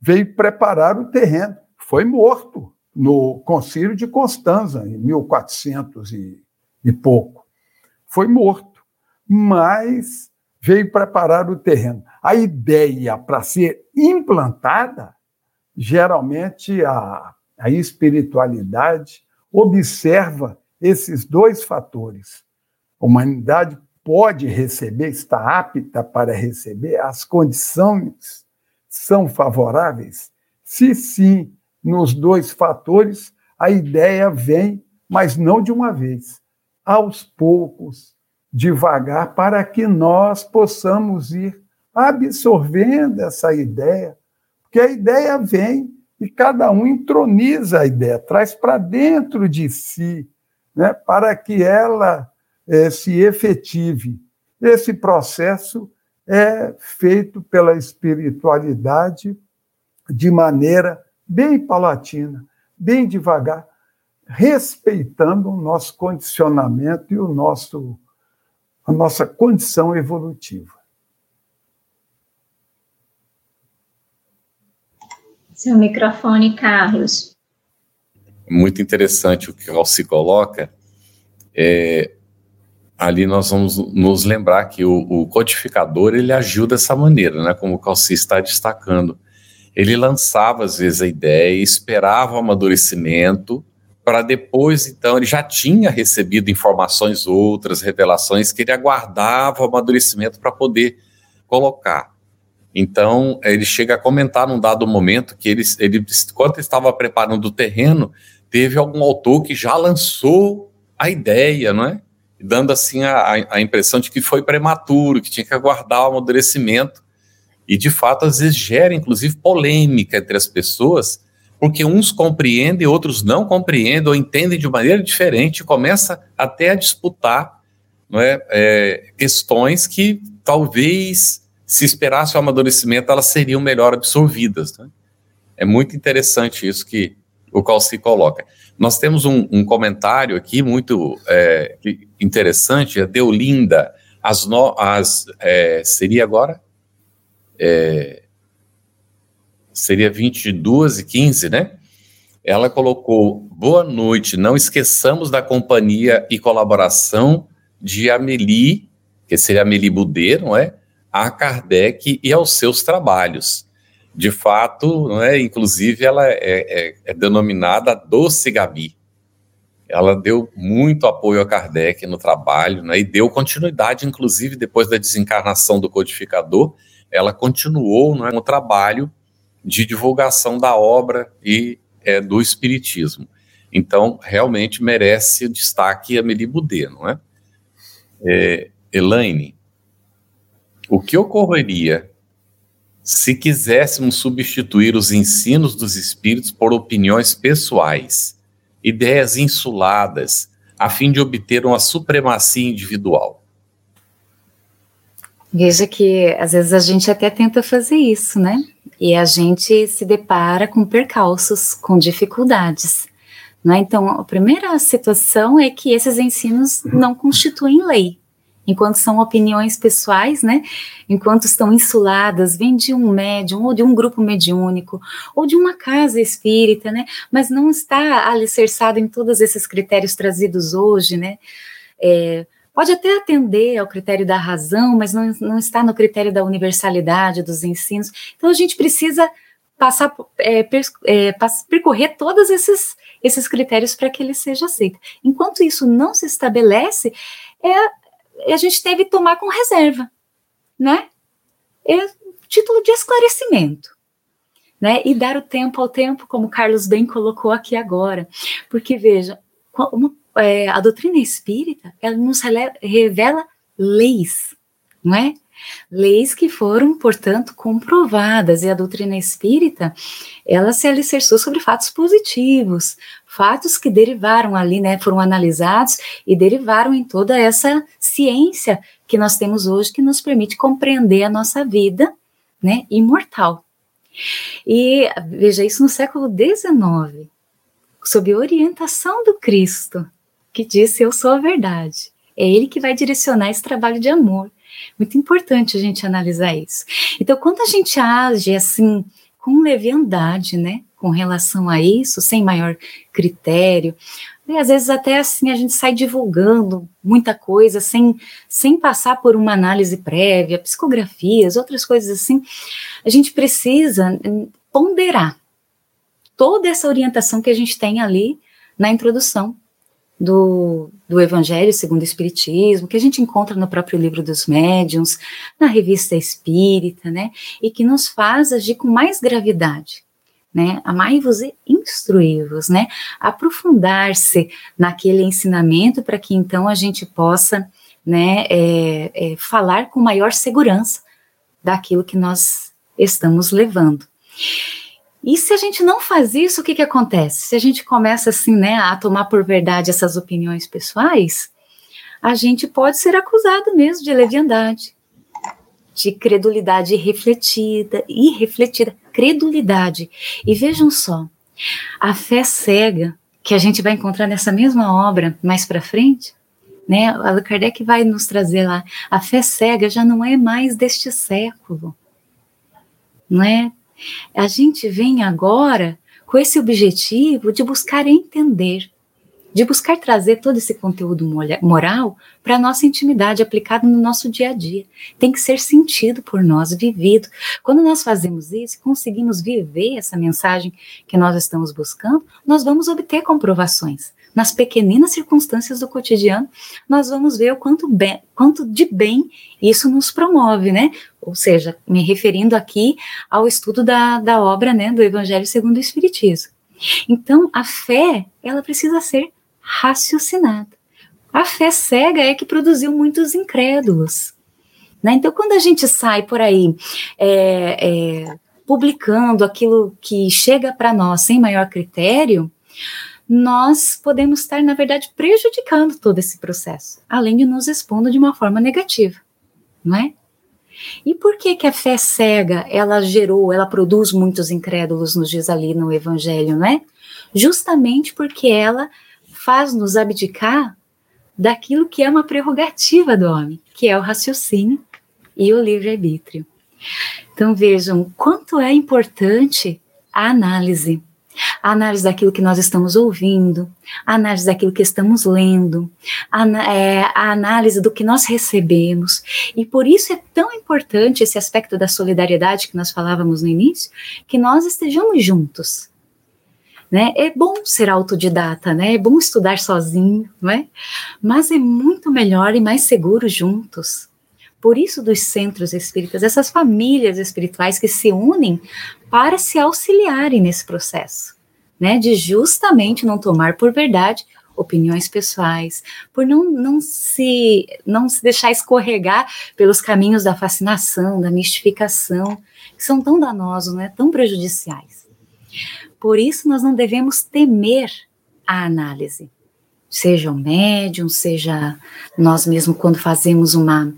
Veio preparar o terreno, foi morto no Concílio de Constanza, em 1400 e, e pouco. Foi morto, mas veio preparar o terreno. A ideia para ser implantada, geralmente a, a espiritualidade observa esses dois fatores. A humanidade pode receber, está apta para receber, as condições são favoráveis? Se sim, nos dois fatores, a ideia vem, mas não de uma vez, aos poucos, devagar, para que nós possamos ir absorvendo essa ideia, porque a ideia vem e cada um entroniza a ideia, traz para dentro de si, né, para que ela é, se efetive. Esse processo é feito pela espiritualidade de maneira bem paulatina, bem devagar, respeitando o nosso condicionamento e o nosso, a nossa condição evolutiva. Seu microfone, Carlos. Muito interessante o que o se coloca. É, ali nós vamos nos lembrar que o, o, codificador ele ajuda dessa maneira, né? Como o Calci está destacando. Ele lançava às vezes a ideia, esperava o amadurecimento para depois, então, ele já tinha recebido informações outras, revelações que ele aguardava o amadurecimento para poder colocar. Então, ele chega a comentar num dado momento que ele, ele quando estava preparando o terreno, teve algum autor que já lançou a ideia, não é? dando assim a, a impressão de que foi prematuro, que tinha que aguardar o amadurecimento. E de fato, às vezes gera inclusive polêmica entre as pessoas, porque uns compreendem, outros não compreendem ou entendem de maneira diferente, começa até a disputar não é, é, questões que talvez, se esperasse o amadurecimento, elas seriam melhor absorvidas. Né? É muito interessante isso que o qual se coloca. Nós temos um, um comentário aqui muito é, interessante, a Deolinda, as, no, as é, seria agora? É, seria 22 e 15, né? Ela colocou, boa noite, não esqueçamos da companhia e colaboração de Amélie, que seria Amélie Boudet, não é? A Kardec e aos seus trabalhos. De fato, não é? inclusive, ela é, é, é denominada Doce Gabi. Ela deu muito apoio a Kardec no trabalho né? e deu continuidade, inclusive, depois da desencarnação do codificador, ela continuou no trabalho de divulgação da obra e é, do Espiritismo. Então, realmente merece destaque Amélie Boudet, não é? é? Elaine, o que ocorreria se quiséssemos substituir os ensinos dos espíritos por opiniões pessoais, ideias insuladas, a fim de obter uma supremacia individual? Veja que às vezes a gente até tenta fazer isso, né? E a gente se depara com percalços, com dificuldades. Né? Então, a primeira situação é que esses ensinos não constituem lei, enquanto são opiniões pessoais, né? Enquanto estão insuladas, vêm de um médium ou de um grupo mediúnico ou de uma casa espírita, né? Mas não está alicerçado em todos esses critérios trazidos hoje, né? É, pode até atender ao critério da razão, mas não, não está no critério da universalidade dos ensinos. Então a gente precisa passar, é, per, é, percorrer todos esses, esses critérios para que ele seja aceito. Enquanto isso não se estabelece, é, a gente deve tomar com reserva, né? É título de esclarecimento. Né, e dar o tempo ao tempo, como o Carlos bem colocou aqui agora. Porque, veja, uma é, a doutrina espírita, ela nos revela leis, não é? Leis que foram, portanto, comprovadas, e a doutrina espírita, ela se alicerçou sobre fatos positivos, fatos que derivaram ali, né, foram analisados e derivaram em toda essa ciência que nós temos hoje, que nos permite compreender a nossa vida, né, imortal. E veja isso no século XIX, sob orientação do Cristo, que disse: Eu sou a verdade. É ele que vai direcionar esse trabalho de amor. Muito importante a gente analisar isso. Então, quando a gente age assim, com leviandade, né, com relação a isso, sem maior critério, e às vezes até assim a gente sai divulgando muita coisa sem, sem passar por uma análise prévia, psicografias, outras coisas assim, a gente precisa hum, ponderar toda essa orientação que a gente tem ali na introdução do, do Evangelho segundo o Espiritismo, que a gente encontra no próprio livro dos médiuns, na revista Espírita, né, e que nos faz agir com mais gravidade, né, amai-vos e instruí-vos, né, aprofundar-se naquele ensinamento para que então a gente possa, né, é, é, falar com maior segurança daquilo que nós estamos levando. E se a gente não faz isso, o que, que acontece? Se a gente começa assim, né, a tomar por verdade essas opiniões pessoais, a gente pode ser acusado mesmo de leviandade, de credulidade irrefletida, irrefletida, credulidade. E vejam só, a fé cega que a gente vai encontrar nessa mesma obra mais para frente, né? Allan Kardec vai nos trazer lá, a fé cega já não é mais deste século, não é? A gente vem agora com esse objetivo de buscar entender, de buscar trazer todo esse conteúdo moral para a nossa intimidade, aplicado no nosso dia a dia. Tem que ser sentido por nós, vivido. Quando nós fazemos isso, conseguimos viver essa mensagem que nós estamos buscando, nós vamos obter comprovações nas pequeninas circunstâncias do cotidiano, nós vamos ver o quanto, bem, quanto de bem isso nos promove, né? Ou seja, me referindo aqui ao estudo da, da obra, né, do Evangelho segundo o Espiritismo. Então, a fé, ela precisa ser raciocinada. A fé cega é que produziu muitos incrédulos. Né? Então, quando a gente sai por aí é, é, publicando aquilo que chega para nós sem maior critério, nós podemos estar, na verdade, prejudicando todo esse processo, além de nos expondo de uma forma negativa, não é? E por que que a fé cega, ela gerou, ela produz muitos incrédulos, nos diz ali no Evangelho, não é? Justamente porque ela faz-nos abdicar daquilo que é uma prerrogativa do homem, que é o raciocínio e o livre-arbítrio. Então vejam quanto é importante a análise, a análise daquilo que nós estamos ouvindo, a análise daquilo que estamos lendo, a, é, a análise do que nós recebemos. E por isso é tão importante esse aspecto da solidariedade que nós falávamos no início, que nós estejamos juntos. Né? É bom ser autodidata, né? É bom estudar sozinho, né? Mas é muito melhor e mais seguro juntos. Por isso dos centros espíritas, essas famílias espirituais que se unem para se auxiliarem nesse processo né, de justamente não tomar por verdade opiniões pessoais, por não, não, se, não se deixar escorregar pelos caminhos da fascinação, da mistificação, que são tão danosos, né, tão prejudiciais. Por isso, nós não devemos temer a análise seja o médium, seja nós mesmos quando fazemos uma,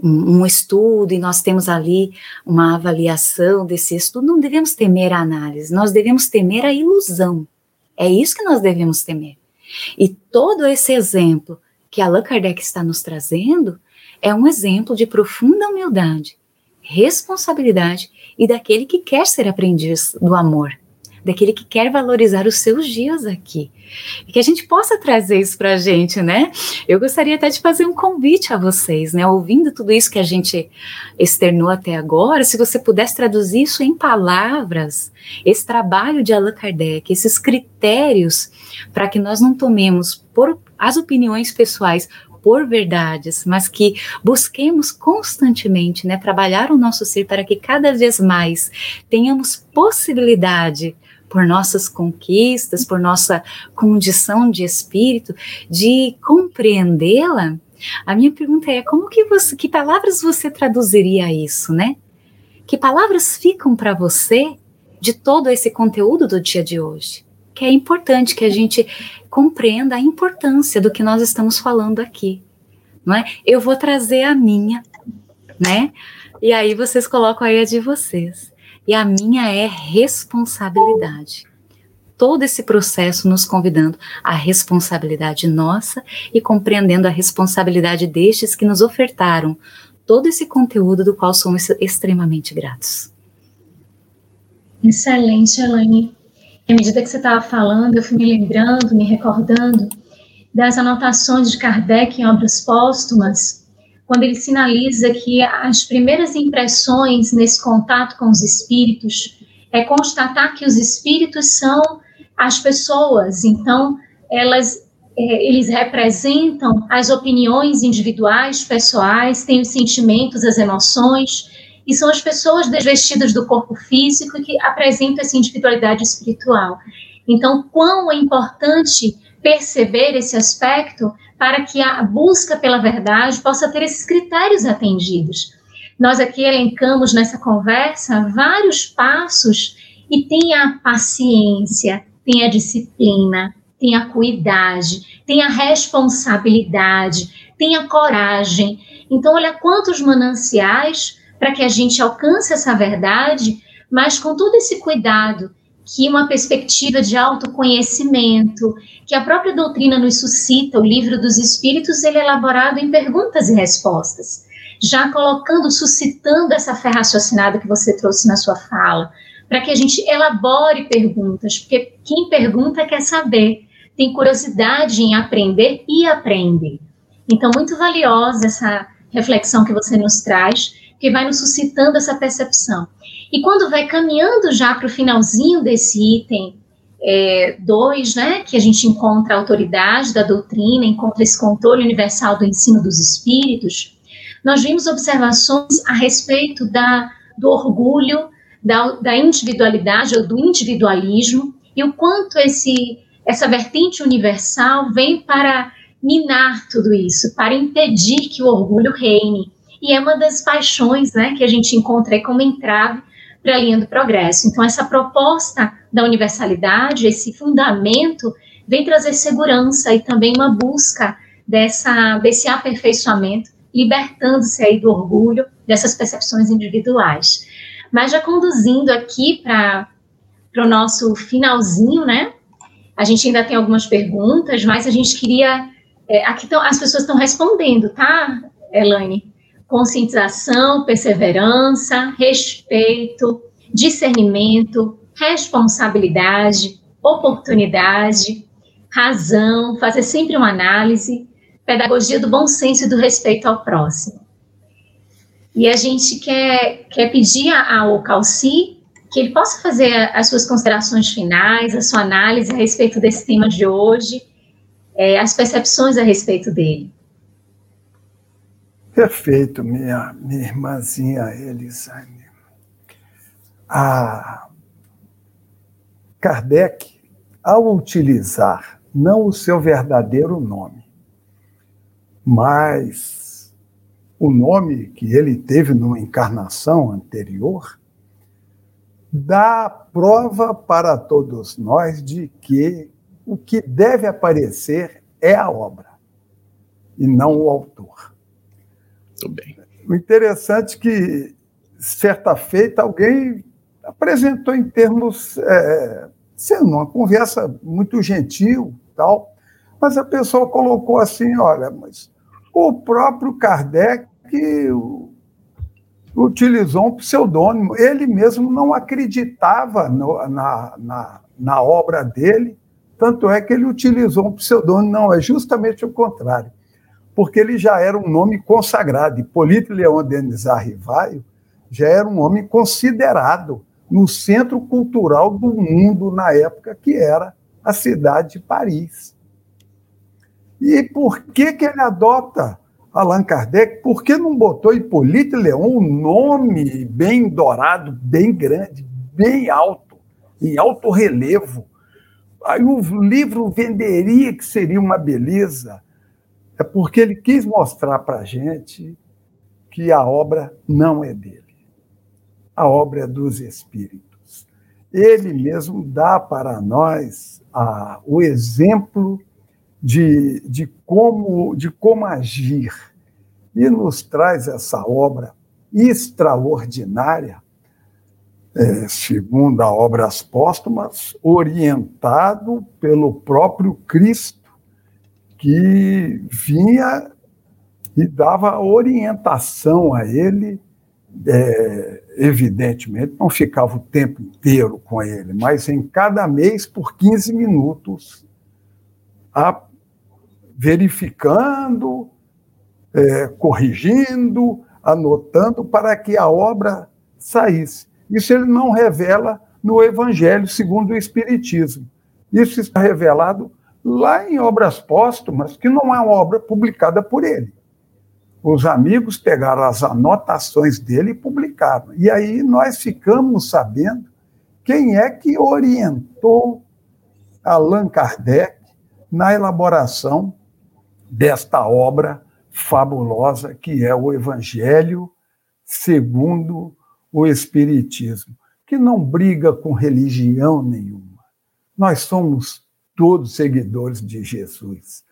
um, um, estudo e nós temos ali uma avaliação desse estudo, não devemos temer a análise, nós devemos temer a ilusão. É isso que nós devemos temer. E todo esse exemplo que Allan Kardec está nos trazendo é um exemplo de profunda humildade, responsabilidade e daquele que quer ser aprendiz do amor daquele que quer valorizar os seus dias aqui. E que a gente possa trazer isso para a gente, né? Eu gostaria até de fazer um convite a vocês, né? Ouvindo tudo isso que a gente externou até agora, se você pudesse traduzir isso em palavras, esse trabalho de Allan Kardec, esses critérios para que nós não tomemos por as opiniões pessoais por verdades, mas que busquemos constantemente, né, trabalhar o nosso ser para que cada vez mais tenhamos possibilidade por nossas conquistas, por nossa condição de espírito, de compreendê-la, a minha pergunta é como que você, que palavras você traduziria isso, né? Que palavras ficam para você de todo esse conteúdo do dia de hoje? Que é importante que a gente compreenda a importância do que nós estamos falando aqui, não é? Eu vou trazer a minha, né? E aí vocês colocam aí a de vocês e a minha é responsabilidade. Todo esse processo nos convidando à responsabilidade nossa e compreendendo a responsabilidade destes que nos ofertaram todo esse conteúdo do qual somos extremamente gratos. Excelente, Elaine. À medida que você estava falando, eu fui me lembrando, me recordando das anotações de Kardec em obras póstumas, quando ele sinaliza que as primeiras impressões nesse contato com os espíritos é constatar que os espíritos são as pessoas, então elas é, eles representam as opiniões individuais, pessoais, têm os sentimentos, as emoções, e são as pessoas desvestidas do corpo físico que apresentam essa individualidade espiritual. Então, quão é importante perceber esse aspecto para que a busca pela verdade possa ter esses critérios atendidos. Nós aqui elencamos nessa conversa vários passos e tem a paciência, tem a disciplina, tem a cuidade, a responsabilidade, tem a coragem. Então, olha quantos mananciais para que a gente alcance essa verdade, mas com todo esse cuidado que uma perspectiva de autoconhecimento, que a própria doutrina nos suscita, o livro dos espíritos, ele é elaborado em perguntas e respostas, já colocando, suscitando essa fé raciocinada que você trouxe na sua fala, para que a gente elabore perguntas, porque quem pergunta quer saber, tem curiosidade em aprender e aprende. Então, muito valiosa essa reflexão que você nos traz, que vai nos suscitando essa percepção. E quando vai caminhando já para o finalzinho desse item 2, é, né, que a gente encontra a autoridade da doutrina, encontra esse controle universal do ensino dos espíritos, nós vimos observações a respeito da, do orgulho, da, da individualidade ou do individualismo, e o quanto esse, essa vertente universal vem para minar tudo isso, para impedir que o orgulho reine. E é uma das paixões né, que a gente encontra como entrave para a linha do progresso. Então, essa proposta da universalidade, esse fundamento, vem trazer segurança e também uma busca dessa, desse aperfeiçoamento, libertando-se aí do orgulho, dessas percepções individuais. Mas já conduzindo aqui para o nosso finalzinho, né? A gente ainda tem algumas perguntas, mas a gente queria. É, aqui tão, as pessoas estão respondendo, tá, Elaine? Conscientização, perseverança, respeito, discernimento, responsabilidade, oportunidade, razão, fazer sempre uma análise, pedagogia do bom senso e do respeito ao próximo. E a gente quer, quer pedir ao Calci que ele possa fazer as suas considerações finais, a sua análise a respeito desse tema de hoje, é, as percepções a respeito dele. Perfeito, minha, minha irmãzinha Elisane. A Kardec, ao utilizar não o seu verdadeiro nome, mas o nome que ele teve numa encarnação anterior, dá prova para todos nós de que o que deve aparecer é a obra e não o autor. Muito bem. O interessante é que, certa feita, alguém apresentou em termos, é, sendo uma conversa muito gentil, tal, mas a pessoa colocou assim, olha, mas o próprio Kardec utilizou um pseudônimo. Ele mesmo não acreditava no, na, na, na obra dele, tanto é que ele utilizou um pseudônimo. Não, é justamente o contrário, porque ele já era um nome consagrado. Hipólito Leão Denis Arrivaio já era um homem considerado no centro cultural do mundo na época, que era a cidade de Paris. E por que, que ele adota Allan Kardec, por que não botou Hipólito Leão, um nome bem dourado, bem grande, bem alto, em alto relevo? Aí o livro venderia que seria uma beleza. É porque ele quis mostrar para a gente que a obra não é dele. A obra é dos espíritos. Ele mesmo dá para nós ah, o exemplo de, de, como, de como agir. E nos traz essa obra extraordinária, é, segundo a Obras Póstumas, orientado pelo próprio Cristo, que vinha e dava orientação a ele, é, evidentemente, não ficava o tempo inteiro com ele, mas em cada mês, por 15 minutos, a verificando, é, corrigindo, anotando para que a obra saísse. Isso ele não revela no Evangelho segundo o Espiritismo. Isso está revelado lá em obras póstumas, que não é uma obra publicada por ele. Os amigos pegaram as anotações dele e publicaram. E aí nós ficamos sabendo quem é que orientou Allan Kardec na elaboração desta obra fabulosa que é o Evangelho segundo o Espiritismo, que não briga com religião nenhuma. Nós somos todos seguidores de Jesus.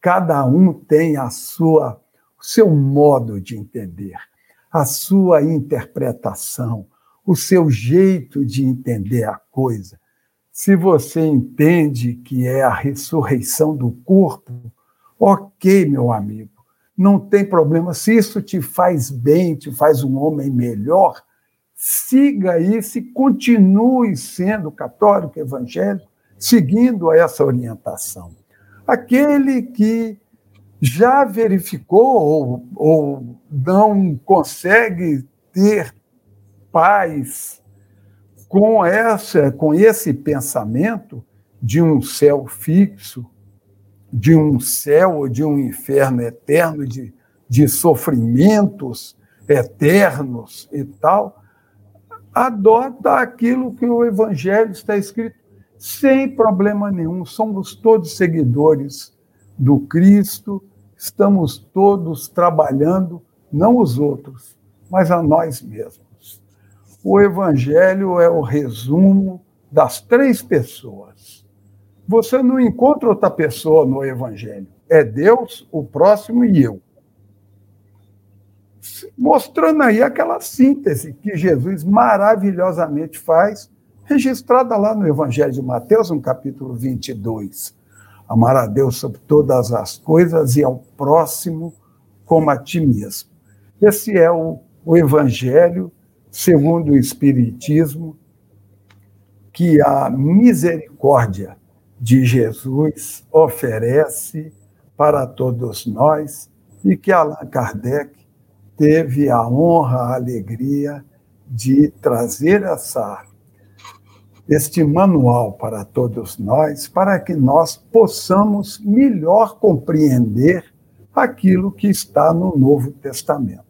Cada um tem a sua o seu modo de entender, a sua interpretação, o seu jeito de entender a coisa. Se você entende que é a ressurreição do corpo, Ok, meu amigo, não tem problema. Se isso te faz bem, te faz um homem melhor, siga isso e continue sendo católico, evangélico, seguindo essa orientação. Aquele que já verificou ou, ou não consegue ter paz com essa, com esse pensamento de um céu fixo, de um céu ou de um inferno eterno, de, de sofrimentos eternos e tal, adota aquilo que o Evangelho está escrito sem problema nenhum. Somos todos seguidores do Cristo, estamos todos trabalhando, não os outros, mas a nós mesmos. O Evangelho é o resumo das três pessoas você não encontra outra pessoa no Evangelho. É Deus, o próximo e eu. Mostrando aí aquela síntese que Jesus maravilhosamente faz, registrada lá no Evangelho de Mateus, no capítulo 22. Amar a Deus sobre todas as coisas e ao próximo como a ti mesmo. Esse é o, o Evangelho segundo o Espiritismo, que a misericórdia de Jesus oferece para todos nós e que Allan Kardec teve a honra, a alegria de trazer essa, este manual para todos nós, para que nós possamos melhor compreender aquilo que está no Novo Testamento.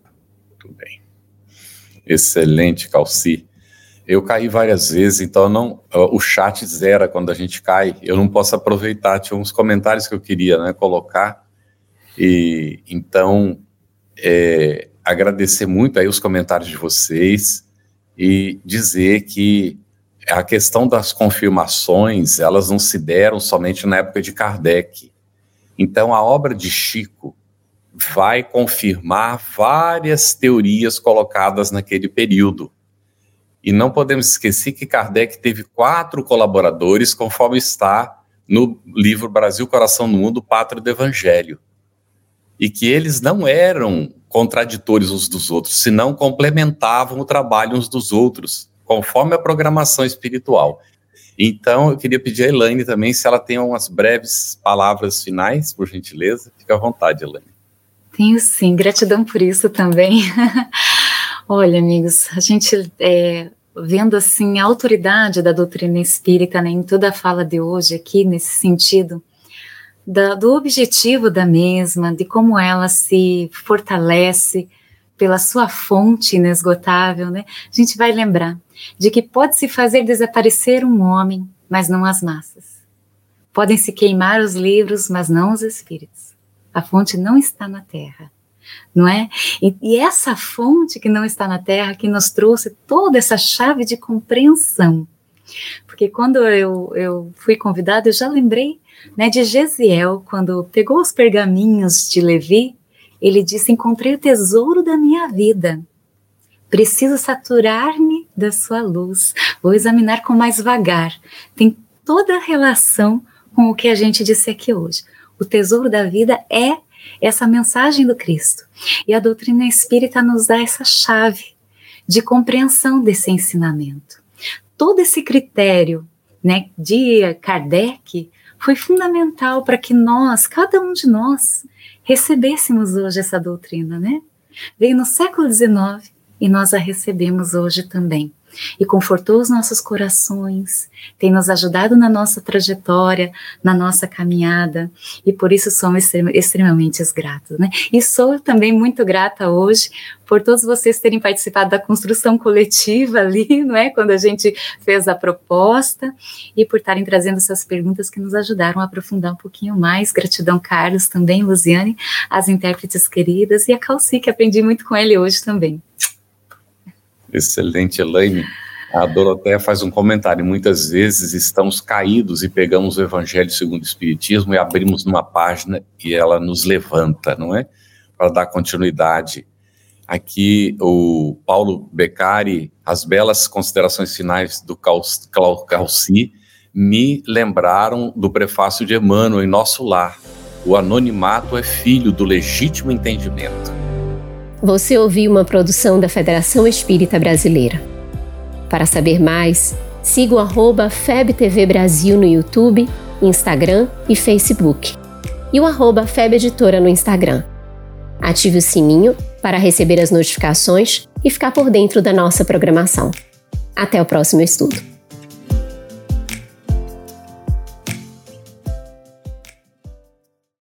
Muito bem. Excelente, Calci. Eu caí várias vezes, então não, o chat zera quando a gente cai. Eu não posso aproveitar. Tinha uns comentários que eu queria né, colocar. E então é, agradecer muito aí os comentários de vocês e dizer que a questão das confirmações elas não se deram somente na época de Kardec. Então a obra de Chico vai confirmar várias teorias colocadas naquele período. E não podemos esquecer que Kardec teve quatro colaboradores, conforme está no livro Brasil, Coração no Mundo, Pátrio do Evangelho. E que eles não eram contraditores uns dos outros, senão complementavam o trabalho uns dos outros, conforme a programação espiritual. Então, eu queria pedir a Elaine também se ela tem umas breves palavras finais, por gentileza. Fica à vontade, Elaine. Tenho sim, gratidão por isso também. Olha, amigos, a gente é, vendo assim a autoridade da doutrina espírita né, em toda a fala de hoje aqui nesse sentido da, do objetivo da mesma, de como ela se fortalece pela sua fonte inesgotável, né? A gente vai lembrar de que pode se fazer desaparecer um homem, mas não as massas. Podem se queimar os livros, mas não os espíritos. A fonte não está na terra não é? E, e, essa fonte que não está na Terra que nos trouxe toda essa chave de compreensão. Porque quando eu, eu fui convidada, eu já lembrei né, de Gesiel, quando pegou os pergaminhos de Levi, ele disse: Encontrei o tesouro da minha vida. Preciso saturar-me da sua luz. Vou examinar com mais vagar. Tem toda a relação com o que a gente disse aqui hoje. O tesouro da vida é essa mensagem do Cristo. E a doutrina espírita nos dá essa chave de compreensão desse ensinamento. Todo esse critério né, de Kardec foi fundamental para que nós, cada um de nós, recebêssemos hoje essa doutrina, né? Veio no século XIX e nós a recebemos hoje também e confortou os nossos corações, tem nos ajudado na nossa trajetória, na nossa caminhada, e por isso somos extremamente gratos. Né? E sou também muito grata hoje por todos vocês terem participado da construção coletiva ali, não é? Quando a gente fez a proposta, e por estarem trazendo essas perguntas que nos ajudaram a aprofundar um pouquinho mais. Gratidão, Carlos, também, Luziane, as intérpretes queridas, e a Calci, que aprendi muito com ele hoje também. Excelente, Elaine. A Doroteia faz um comentário. Muitas vezes estamos caídos e pegamos o Evangelho segundo o Espiritismo e abrimos numa página e ela nos levanta, não é? Para dar continuidade. Aqui o Paulo Beccari, as belas considerações finais do Calci me lembraram do prefácio de Emmanuel em Nosso Lar. O anonimato é filho do legítimo entendimento. Você ouviu uma produção da Federação Espírita Brasileira. Para saber mais, siga o arroba FebTV Brasil no YouTube, Instagram e Facebook. E o arroba FebEditora no Instagram. Ative o sininho para receber as notificações e ficar por dentro da nossa programação. Até o próximo estudo.